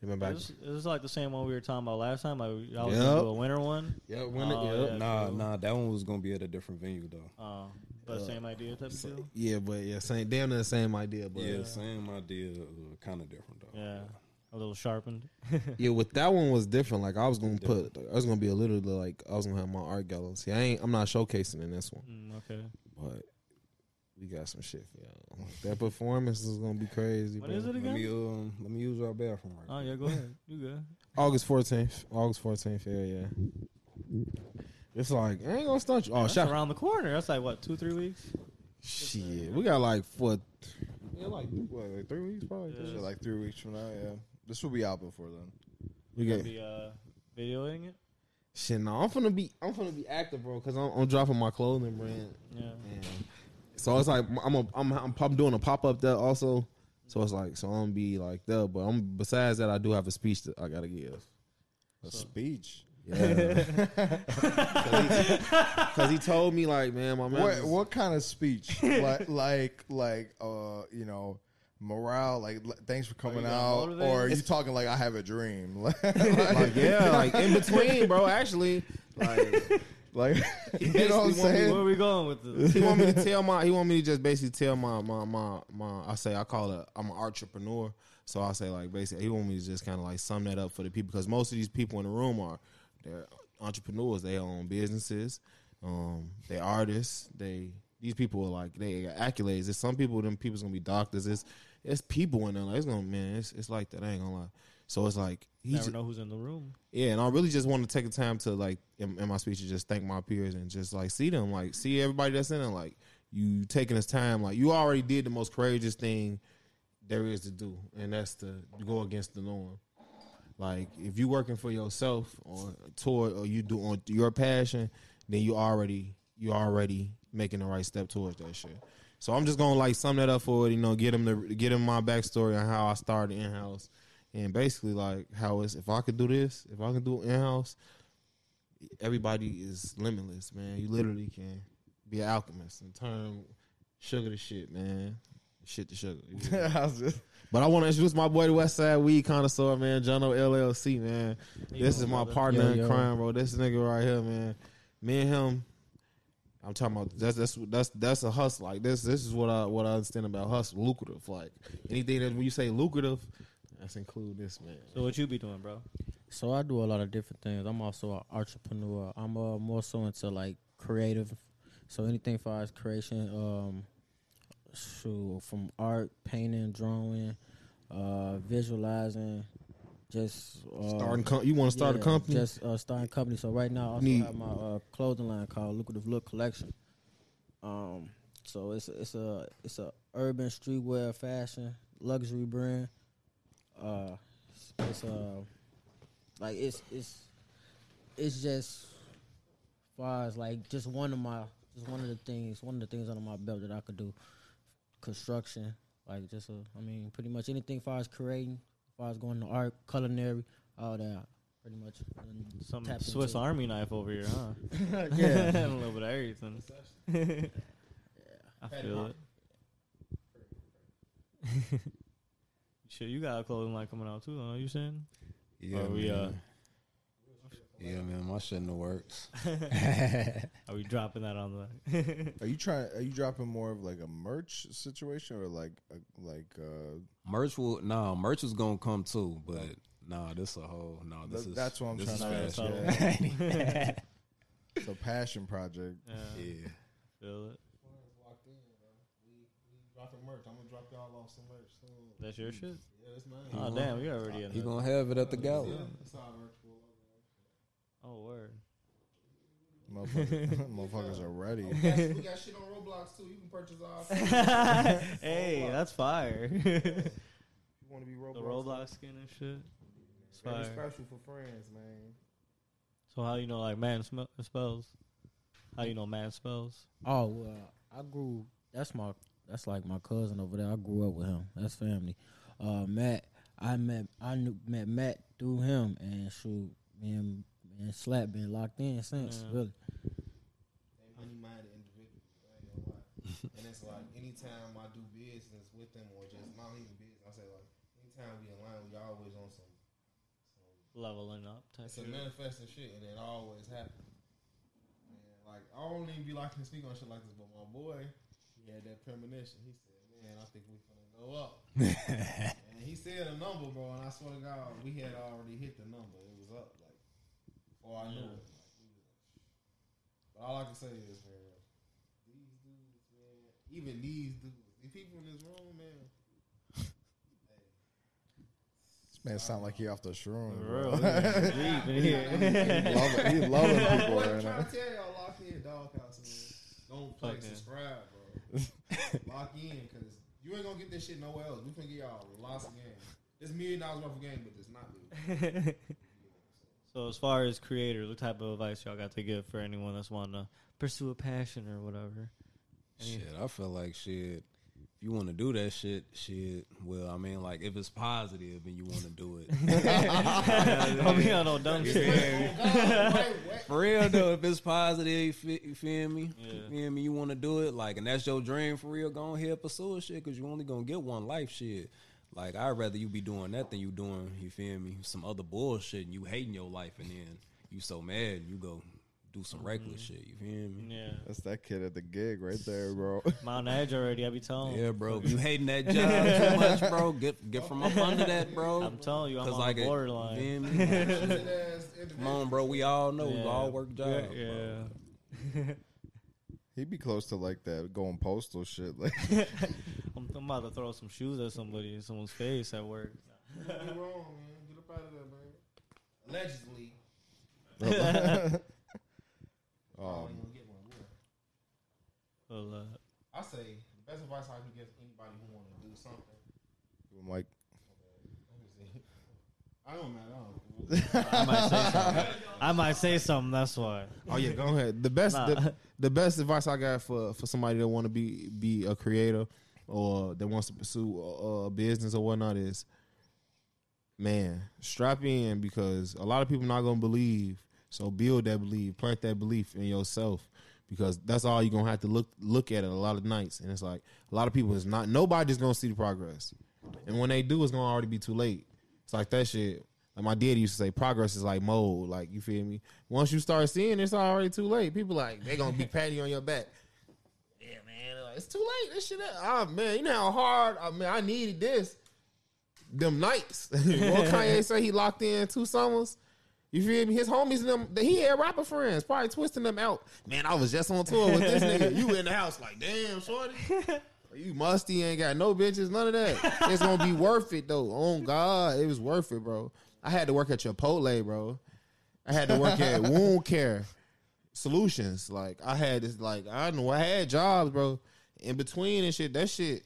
You remember It back? was, it was like the same one we were talking about last time. Like, I was Yep. gonna do a winter one. Yeah, when Oh, yep. yeah. Nah, true. nah, that one was gonna be at a different venue though. Uh, but same idea type of deal. Yeah, but yeah, same damn near the same idea. But yeah, same idea, uh, kind of different though. Yeah, a little sharpened. Yeah, with that one was different. Like I was gonna put, I was gonna be a little like I was gonna have my art gallery. See, I ain't, I'm not showcasing in this one, Mm, okay. but we got some shit for y'all. That performance is gonna be crazy. When bro. is it Let again? me um, let me use our bathroom right. Oh yeah, go ahead. You good? August 14th. August 14th. Yeah, yeah. It's like I ain't gonna stunt you. Oh, That's shout around the corner. That's like what two, three weeks. shit. We got like four. Yeah, like, what, like three weeks probably. Yeah. Shit, like three weeks from now. Yeah, this will be out before then. We Gonna be uh, videoing it. shit. No, I'm gonna be. I'm gonna be active, bro. Cause I'm, I'm dropping my clothing brand. Yeah. And so it's like I'm a, I'm I'm, I'm doing a pop up there also. So it's like so I'm gonna be like there, but I'm besides that I do have a speech that I gotta give. A speech. Yeah, because he, told me like, man, my man. What what kind of speech? like like like uh you know morale. Like l- thanks for coming out, motivate or are him? you talking like I have a dream? like like yeah, like in between, bro. Actually, like like you know what I'm basically want me- Where are we going with this? he want me to tell my he want me to just basically tell my my my my I say I call it I'm an entrepreneur. So I say like basically he want me to just kind of like sum that up for the people because most of these people in the room are they're entrepreneurs. They own businesses. Um, they artists. They these people are like they got accolades. There's some people. Them people's gonna be doctors. It's it's people in there. Like it's gonna man. It's it's like that. I ain't gonna lie. So it's like he Never ju- know who's in the room. yeah, and I really just want to take the time to like in, in my speech to just thank my peers and just like see them, like see everybody that's in it, like you taking this time, like you already did the most courageous thing there is to do, and that's to go against the norm. Like if you working for yourself or toward or you do on your passion, then you already you already making the right step towards that shit. So I'm just gonna like sum that up for it, you know, get them the get them my backstory on how I started in house, and basically like how it's if I could do this, if I can do in house, everybody is limitless, man. You literally can be an alchemist and turn sugar to shit, man. Shit to sugar. I was just- But I want to introduce my boy, the West Side Weed Connoisseur, man. Jono LLC, man. this is my partner in crime, bro. This nigga right here, man. Me and him. I'm talking about that's that's that's that's a hustle. Like this this is what I what I understand about hustle. Lucrative. Like anything that when you say lucrative, that's include this man. So what you be doing, bro? So I do a lot of different things. I'm also an entrepreneur. I'm uh, more so into like creative. So anything for as creation, um, shoot, from art, painting, drawing, uh, visualizing, just uh, Starting com- you want to start a company? Just uh, starting a company. So right now I also Need- have my uh, clothing line called Lucrative Look Collection. Um, so it's it's a it's a urban streetwear fashion luxury brand. Uh, it's uh like it's it's it's just far as like just one of my, just one of the things, one of the things under my belt that I could do, construction, like just a, I mean, pretty much anything far as creating, far as going to art, culinary, all that, pretty much. and Some tap Swiss into. Army knife over here, huh? yeah. a little bit of everything. Yeah. I feel it. Shit, you got a clothing line coming out too, huh? You saying? Yeah, Are we, uh, man. Yeah, man, my shit in the works. Are we dropping that on the? Are you trying? Are you dropping more of like a merch situation or like a, like uh Merch will nah, merch is gonna come too, but nah, this a whole nah. This Th- is that's what I'm trying to fashion. ask, Yeah. it's a passion project? Yeah, Yeah, feel it. Locked in, bro. We, we dropping merch. I'm gonna drop y'all off some merch soon. That's your shit. Yeah, that's mine. Oh damn, we already in. he there. gonna have it at the gala. Yeah, that's our merch full of. Oh word. Motherfuckers, motherfuckers are ready. We got, we got shit on Roblox too. You can purchase off. hey, that's fire. you want to be Roblox? the Roblox skin and shit. It's fire. special for friends, man. So how you know like man sm- spells? How you know man spells? Oh well, I grew. That's my. That's like my cousin over there. I grew up with him. That's family. Uh, Matt. I met. I knew met Matt through him, and shoot, me and, me and Slap been locked in since. Yeah. Really. They money minded individuals. I ain't gonna lie. and it's like anytime I do business with them or just not even business, I say like anytime we align, we always on some. Leveling up type It's a manifesting shit, and it always happens. Man, like I don't even be liking to speak on shit like this, but my boy, he had that premonition. He said, "Man, I think we finna go up." and he said a number, bro, and I swear to God, we had already hit the number. It was up like before I knew it. Like, we was like, but all I can say is, man, these dudes, man, even these dudes, these people in this room, man. This man sound like he off the shroom. For bro. real, deep in here. he loving, he loving I people wasn't right trying to tell y'all lock in doghouse, man. Don't play, Fucking- subscribe, bro. lock in, cause you ain't gonna get this shit nowhere else. We finna get y'all lots of game. It's a million dollars worth of game, but it's not million. So as far as creators, what type of advice y'all got to give for anyone that's wanting to pursue a passion or whatever? Any- Shit, I feel like shit. If you want to do that shit, shit. Well, I mean, like if it's positive and you want to do it, Don't be on no dumb shit. For real though, if it's positive, you feel, you feel me? Yeah. You feel me? You want to do it, like, and that's your dream for real. Go ahead, pursue it, shit, because you only gonna get one life, shit. Like, I'd rather you be doing that than you doing, you feel me? Some other bullshit, and you hating your life, and then you so mad, you go do some mm-hmm. reckless shit. You feel me? Yeah, That's that kid at the gig right there, bro. Mount Edge already. I be telling. Yeah, bro. You hating that job too much, bro, get get from up under that, bro. I'm telling you, I'm Cause on like the it- borderline. you feel me? Like. Come on, bro. We all know. We all work jobs. Yeah, bro. yeah. He'd be close to like that going postal shit. Like I'm, I'm about to throw some shoes at somebody in someone's face at work. You wrong, man. Get up out of there, man. Allegedly. I um, don't even get one. would Well, uh, I say the best advice I can give anybody who want to do something. like Let me see. I don't matter. I don't. I might say something. I might say something. That's why. Oh yeah, go ahead. The best, Nah. the, the best advice I got for for somebody that want to be be a creator or that wants to pursue a, a business or whatnot is, man, strap in because a lot of people not gonna believe. So build that belief, plant that belief in yourself because that's all you're gonna have to look look at it a lot of nights. And it's like a lot of people is not nobody's gonna see the progress, and when they do, it's gonna already be too late. It's like that shit. Like my daddy used to say, progress is like mold. Like you feel me? Once you start seeing, it's already too late. People like they gonna be patting you on your back. Yeah, man, like, it's too late. This shit, ah man, you know how hard. I mean, I needed this. Them nights. what Kanye say he locked in two summers. You feel me? His homies and them, he had rapper friends, probably twisting them out. Man, I was just on tour with this nigga. You in the house like, damn, shorty. You musty, ain't got no bitches, none of that. It's gonna be worth it though. Oh God, it was worth it, bro. I had to work at Chipotle, bro. I had to work at Wound Care Solutions. Like I had this, like I know I had jobs, bro. In between and shit, that shit.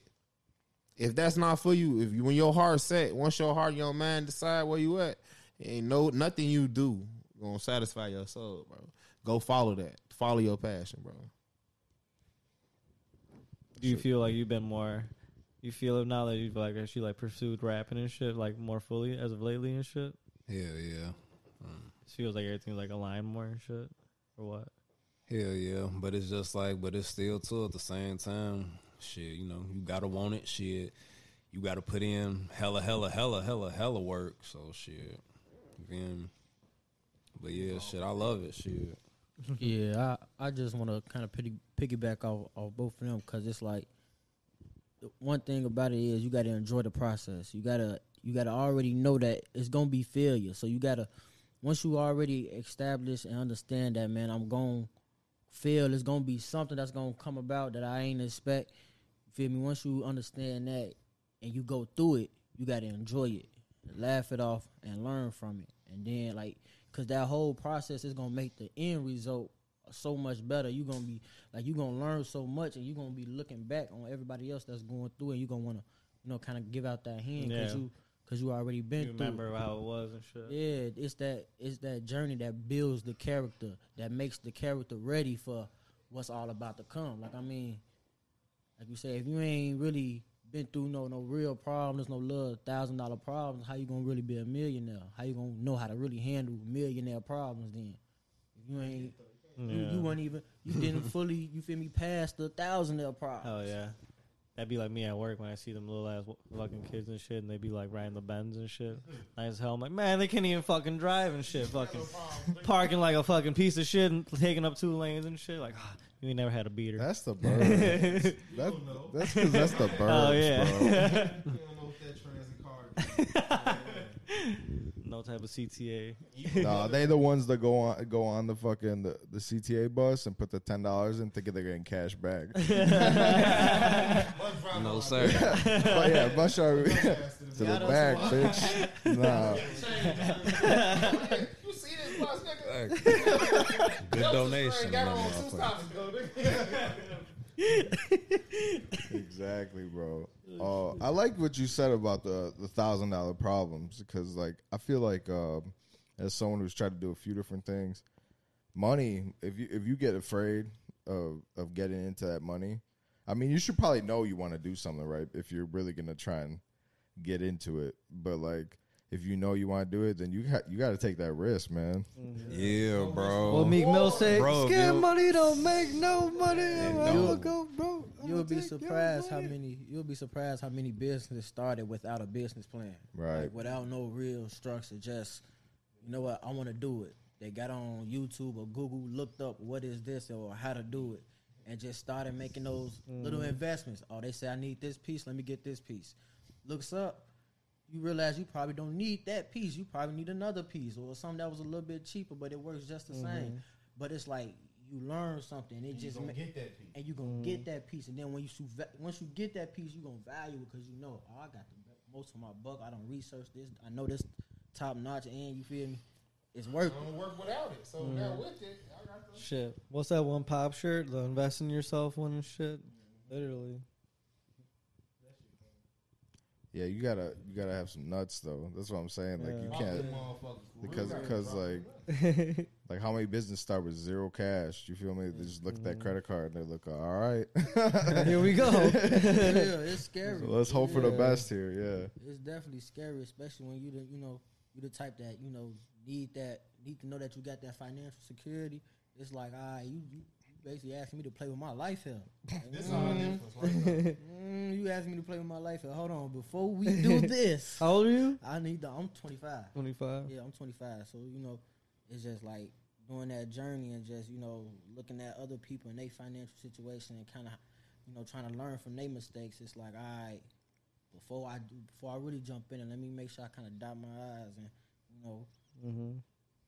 If that's not for you, if you when your heart set, once your heart, your mind decide where you at, ain't no nothing you do gonna satisfy your soul, bro. go follow that. Follow your passion, bro. Do you feel like you've been more? You feel it now that you've like actually like pursued rapping and shit like more fully as of lately and shit. Hell yeah. Mm. It feels like everything's like aligned more and shit, or what? Hell yeah. But it's just like, but it's still too at the same time. Shit, you know, you gotta want it. Shit, you gotta put in hella, hella, hella, hella, hella work. So shit, me? But yeah, shit, I love it. Shit. yeah, I, I just want to kind of piggy, piggyback off, off both of them because it's like one thing about it is you got to enjoy the process. You gotta you gotta already know that it's gonna be failure. So you gotta once you already establish and understand that man, I'm gonna fail. It's gonna be something that's gonna come about that I ain't expect. Feel me? Once you understand that and you go through it, you gotta enjoy it, laugh it off, and learn from it. And then like, cause that whole process is gonna make the end result so much better. You gonna be like you gonna learn so much, and you gonna be looking back on everybody else that's going through, and you gonna wanna, you know, kind of give out that hand because Yeah. you because you already been You through. remember how it was and shit. Yeah, it's that it's that journey that builds the character, that makes the character ready for what's all about to come. Like I mean, like you say, if you ain't really been through no no real problems, no little thousand dollar problems, how you gonna really be a millionaire? How you gonna know how to really handle millionaire problems then? If you ain't you, Yeah. you weren't even you didn't fully you feel me past the thousandaire problems. Hell yeah. That'd be like me at work when I see them little ass fucking kids and shit, and they be like riding the bends and shit. Nice as hell. I'm like, man, they can't even fucking drive and shit. Fucking parking like a fucking piece of shit and taking up two lanes and shit. Like, ah, you ain't never had a beater. That's the bird. that, that's because that's the birds, oh yeah. bro. No type of CTA. No, they the ones that go on go on the fucking the, the CTA bus and put the ten dollars in, thinking they're getting cash back. No sir. but yeah, bus driver to the back, bitch. Nah, you see this bus, nigga? Good donation. Got on on that two motherfucker. stops ago, nigga. Exactly, bro. Uh, I like what you said about the the thousand dollar problems because, like, I feel like um, as someone who's tried to do a few different things, money. If you if you get afraid of of getting into that money, I mean, you should probably know you want to do something, right? If you're really gonna try and get into it, but like. If you know you want to do it, then you got you got to take that risk, man. Mm-hmm. Yeah, bro. Well, Meek Mill said, "Scam money don't make no money." I'm go, bro. I'm You'll be surprised how many you'll be surprised how many businesses started without a business plan. Right. Like, without no real structure. Just you know what, I wanna do it. They got on YouTube or Google, looked up what is this or how to do it, and just started making those little mm-hmm. investments. Oh, they say I need this piece, let me get this piece. Looks up, you realize you probably don't need that piece. You probably need another piece or something that was a little bit cheaper, but it works just the mm-hmm. same. But it's like you learn something. It just ma- get that piece. and you gonna get mm-hmm. that piece. And then when you su- once you get that piece, you gonna value it because you know, oh, I got the most of my buck. I don't research this. I know this top notch, and you feel me? It's worth I it. don't work without it. So mm-hmm. now with it, I got the Shit. What's that one pop shirt? The invest in yourself one and shit. Literally. Yeah, you gotta you gotta have some nuts though. That's what I'm saying. Like you can't because because like like how many business start with zero cash? You feel me? They just look at that credit card and they look all right. Here we go. yeah, it's scary. So let's hope for the best here. Yeah. It's definitely scary, especially when you the you know you the type that you know need that need to know that you got that financial security. It's like, ah, right, you, you you basically asking me to play with my life here. Like, This all difference right mm, you asking me to play with my life here. Hold on, before we do this, How old are you? I need the. I'm 25. 25. Yeah, I'm 25. So you know, it's just like doing that journey and just you know looking at other people and their financial situation and kind of you know trying to learn from their mistakes. It's like, all right, before I do, before I really jump in, and let me make sure I kind of dot my eyes and you know Mm-hmm.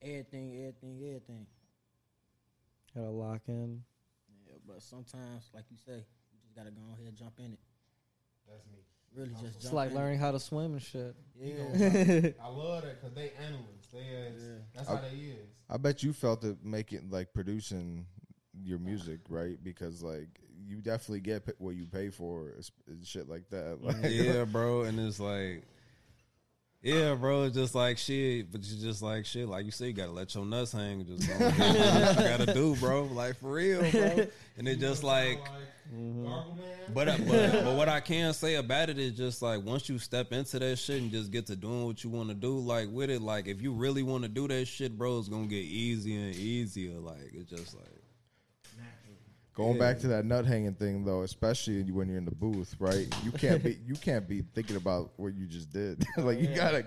everything, everything, everything. Gotta lock in. Yeah, but sometimes, like you say, you just gotta go ahead and jump in it. That's me. Really, just It's jump like in learning how to swim and shit. Yeah. I love that because they analysts. They is, that's how they is. I bet you felt it making like producing your music, right? Because like you definitely get what you pay for, is- is shit like that. Like, yeah, bro. And it's like, Yeah, bro, it's just like shit, but you just like shit. Like you say, you gotta let your nuts hang. Just go and you gotta do, bro. Like for real, bro. And it just like, but, uh, but but what I can say about it is just like once you step into that shit and just get to doing what you want to do, like with it, like if you really want to do that shit, bro, it's gonna get easier and easier. Like it's just like. Going back to that nut hanging thing though, especially when you're in the booth, right? You can't be you can't be thinking about what you just did. like you gotta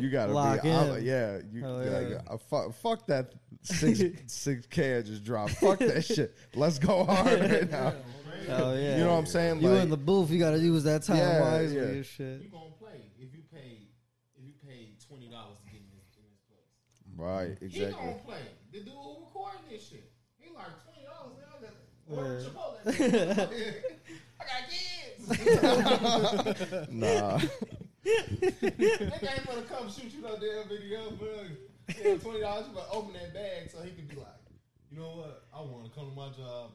you gotta Lock be in. out, yeah. You Hell like, yeah. uh, fuck, fuck that six six k I just dropped. Fuck that shit. Let's go hard right now. Hell yeah. You know what I'm saying? You Like, in the booth, you gotta use that time Yeah, wisely yeah. and shit. You gonna play if you pay if you paid twenty dollars to get in this, in this place. right, exactly. He exactly. gonna play. The dude who recording this shit. He like twenty dollars. Order Chipotle. I got kids. Nah. That guy ain't gonna come shoot you no damn video, bro. Yeah, twenty dollars, but open that bag so he can be like, you know what? I want to come to my job.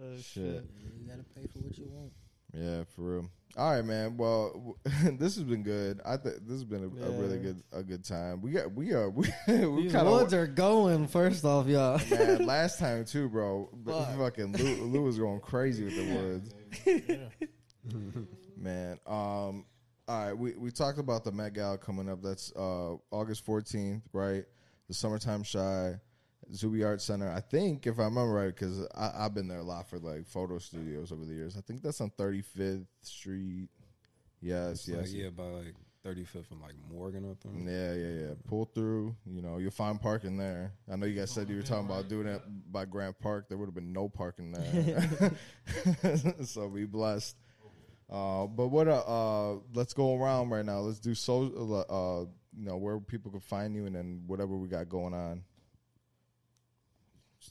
Oh, Shit. You gotta pay for what you want. Yeah, for real. All right, man. Well, this has been good. I think this has been a, a really good a good time. We got we are we, we These woods are going. First off, y'all. man. Last time too, bro. Fuck. Fucking Lou, Lou was going crazy with the woods. man. Um. All right, we we talked about the Met Gala coming up. That's uh August fourteenth, right? The summertime shy. Zhou B Art Center. I think, if I remember right, because I've been there a lot for like photo studios over the years. I think that's on 35th Street. Yes, It's yes. like, yeah, by like 35th and like Morgan up there. Yeah, yeah, yeah. Pull through. You know, you'll find parking there. I know you guys said you were talking about doing it by Grant Park. There would have been no parking there. so be blessed. Uh, but what? Uh, uh, let's go around right now. Let's do so. Uh, you know where people can find you, and then whatever we got going on.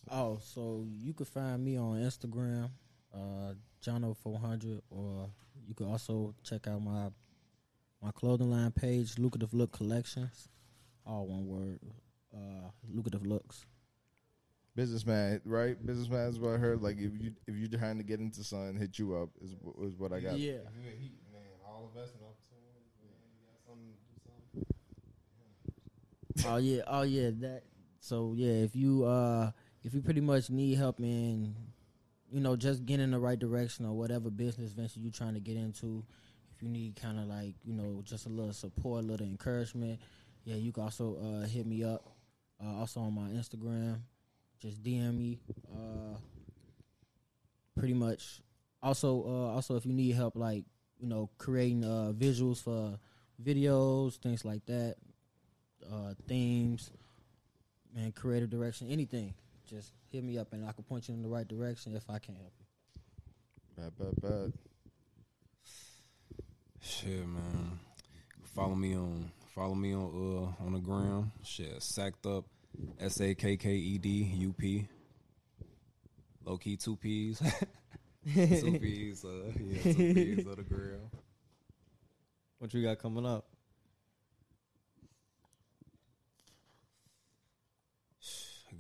Oh, so you could find me on Instagram, uh, Jono400, or you could also check out my my clothing line page, Lucrative Look Collections. All one word, uh, Lucrative Looks. Businessman, right? Businessman is what I heard. Like if you if you're trying to get into something, hit you up is is what I got. Yeah. Yeah, man, all investment opportunities, man. You got something to do something. oh yeah, oh yeah, that. So yeah, if you uh if you pretty much need help in, you know, just getting in the right direction or whatever business venture you're trying to get into, if you need kind of like you know just a little support, a little encouragement, yeah, you can also uh, hit me up. Uh, also on my Instagram, just DM me. Uh, pretty much. Also, uh, also if you need help, like you know, creating uh, visuals for videos, things like that, uh, themes, and creative direction, anything. Just hit me up and I can point you in the right direction if I can help you. Bad, bad, bad. Shit, man. Follow me on follow me on uh on the gram. Shit, sacked up. S A K K E D U P. Low key two P's. two P's. Uh, yeah, two P's on the gram. What you got coming up?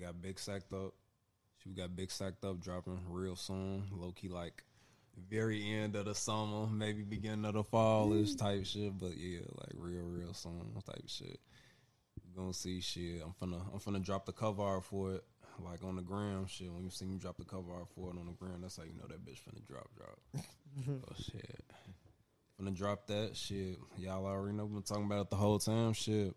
Got big sacked up. She got big sacked up dropping real soon. Low key like very end of the summer, maybe beginning of the fall is type shit. But yeah, like real, real soon type shit. You gonna see shit. I'm finna I'm finna drop the cover art for it. Like on the gram shit. When you see me drop the cover art for it on the gram, that's how you know that bitch finna drop, drop. oh shit. Finna drop that shit. Y'all already know. We've been talking about it the whole time. Shit.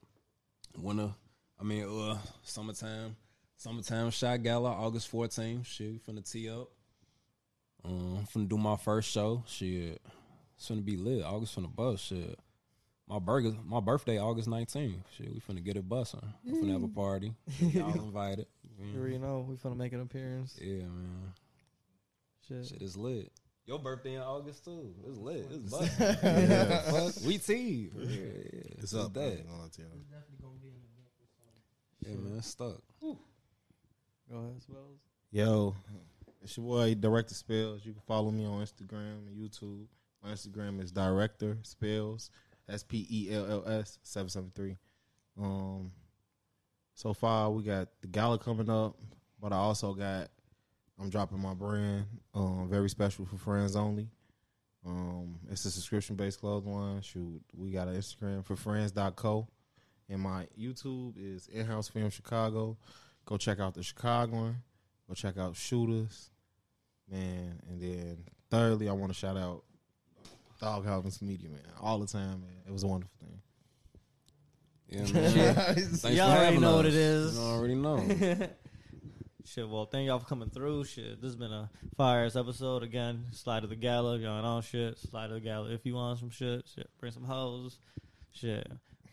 Winter. I mean, uh, summertime. Summertime shot gala, August 14th. Shit, we finna tee up. Um, I'm finna do my first show. Shit, it's finna be lit. August finna bust. Shit, my burger, my birthday, August 19th. Shit, we finna get it busting. We finna have a party. Y'all invited. You already know we finna make an appearance. Yeah, man. Shit. Shit is lit. Your birthday in August too. It's lit. It's busting. yeah, fuck. We tea. Yeah, yeah. It's up. That. man. I'll let you know. Yeah, man. It's stuck. Go ahead, Spells. Yo, it's your boy Director Spells. You can follow me on Instagram and YouTube. My Instagram is Director Spells. S P E L L S seven seven three. Um, so far we got the gala coming up, but I also got I'm dropping my brand. Um, very special for friends only. Um, it's a subscription based clothing line. Shoot, we got an Instagram for friends.co. And my YouTube is In House Film Chicago. Go check out the Chicago one. Go check out Shooters. Man. And then thirdly, I want to shout out Dog House Media, man. All the time, man. It was a wonderful thing. Yeah, man. Y'all already know us. what it is. You already know. Shit, well, thank y'all for coming through. Shit, this has been a fire ass episode again. Slide to the gala, going on shit. Slide to the gala if you want some shit. Shit, bring some hoes. Shit,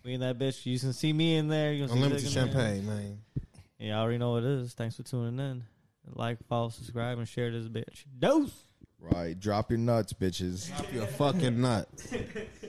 we in that bitch. You can see me in there. You can see Unlimited Dick in there. champagne, man. And y'all already know what it is. Thanks for tuning in. Like, follow, subscribe, and share this bitch. Dose. Right. Drop your nuts, bitches. Drop your fucking nut.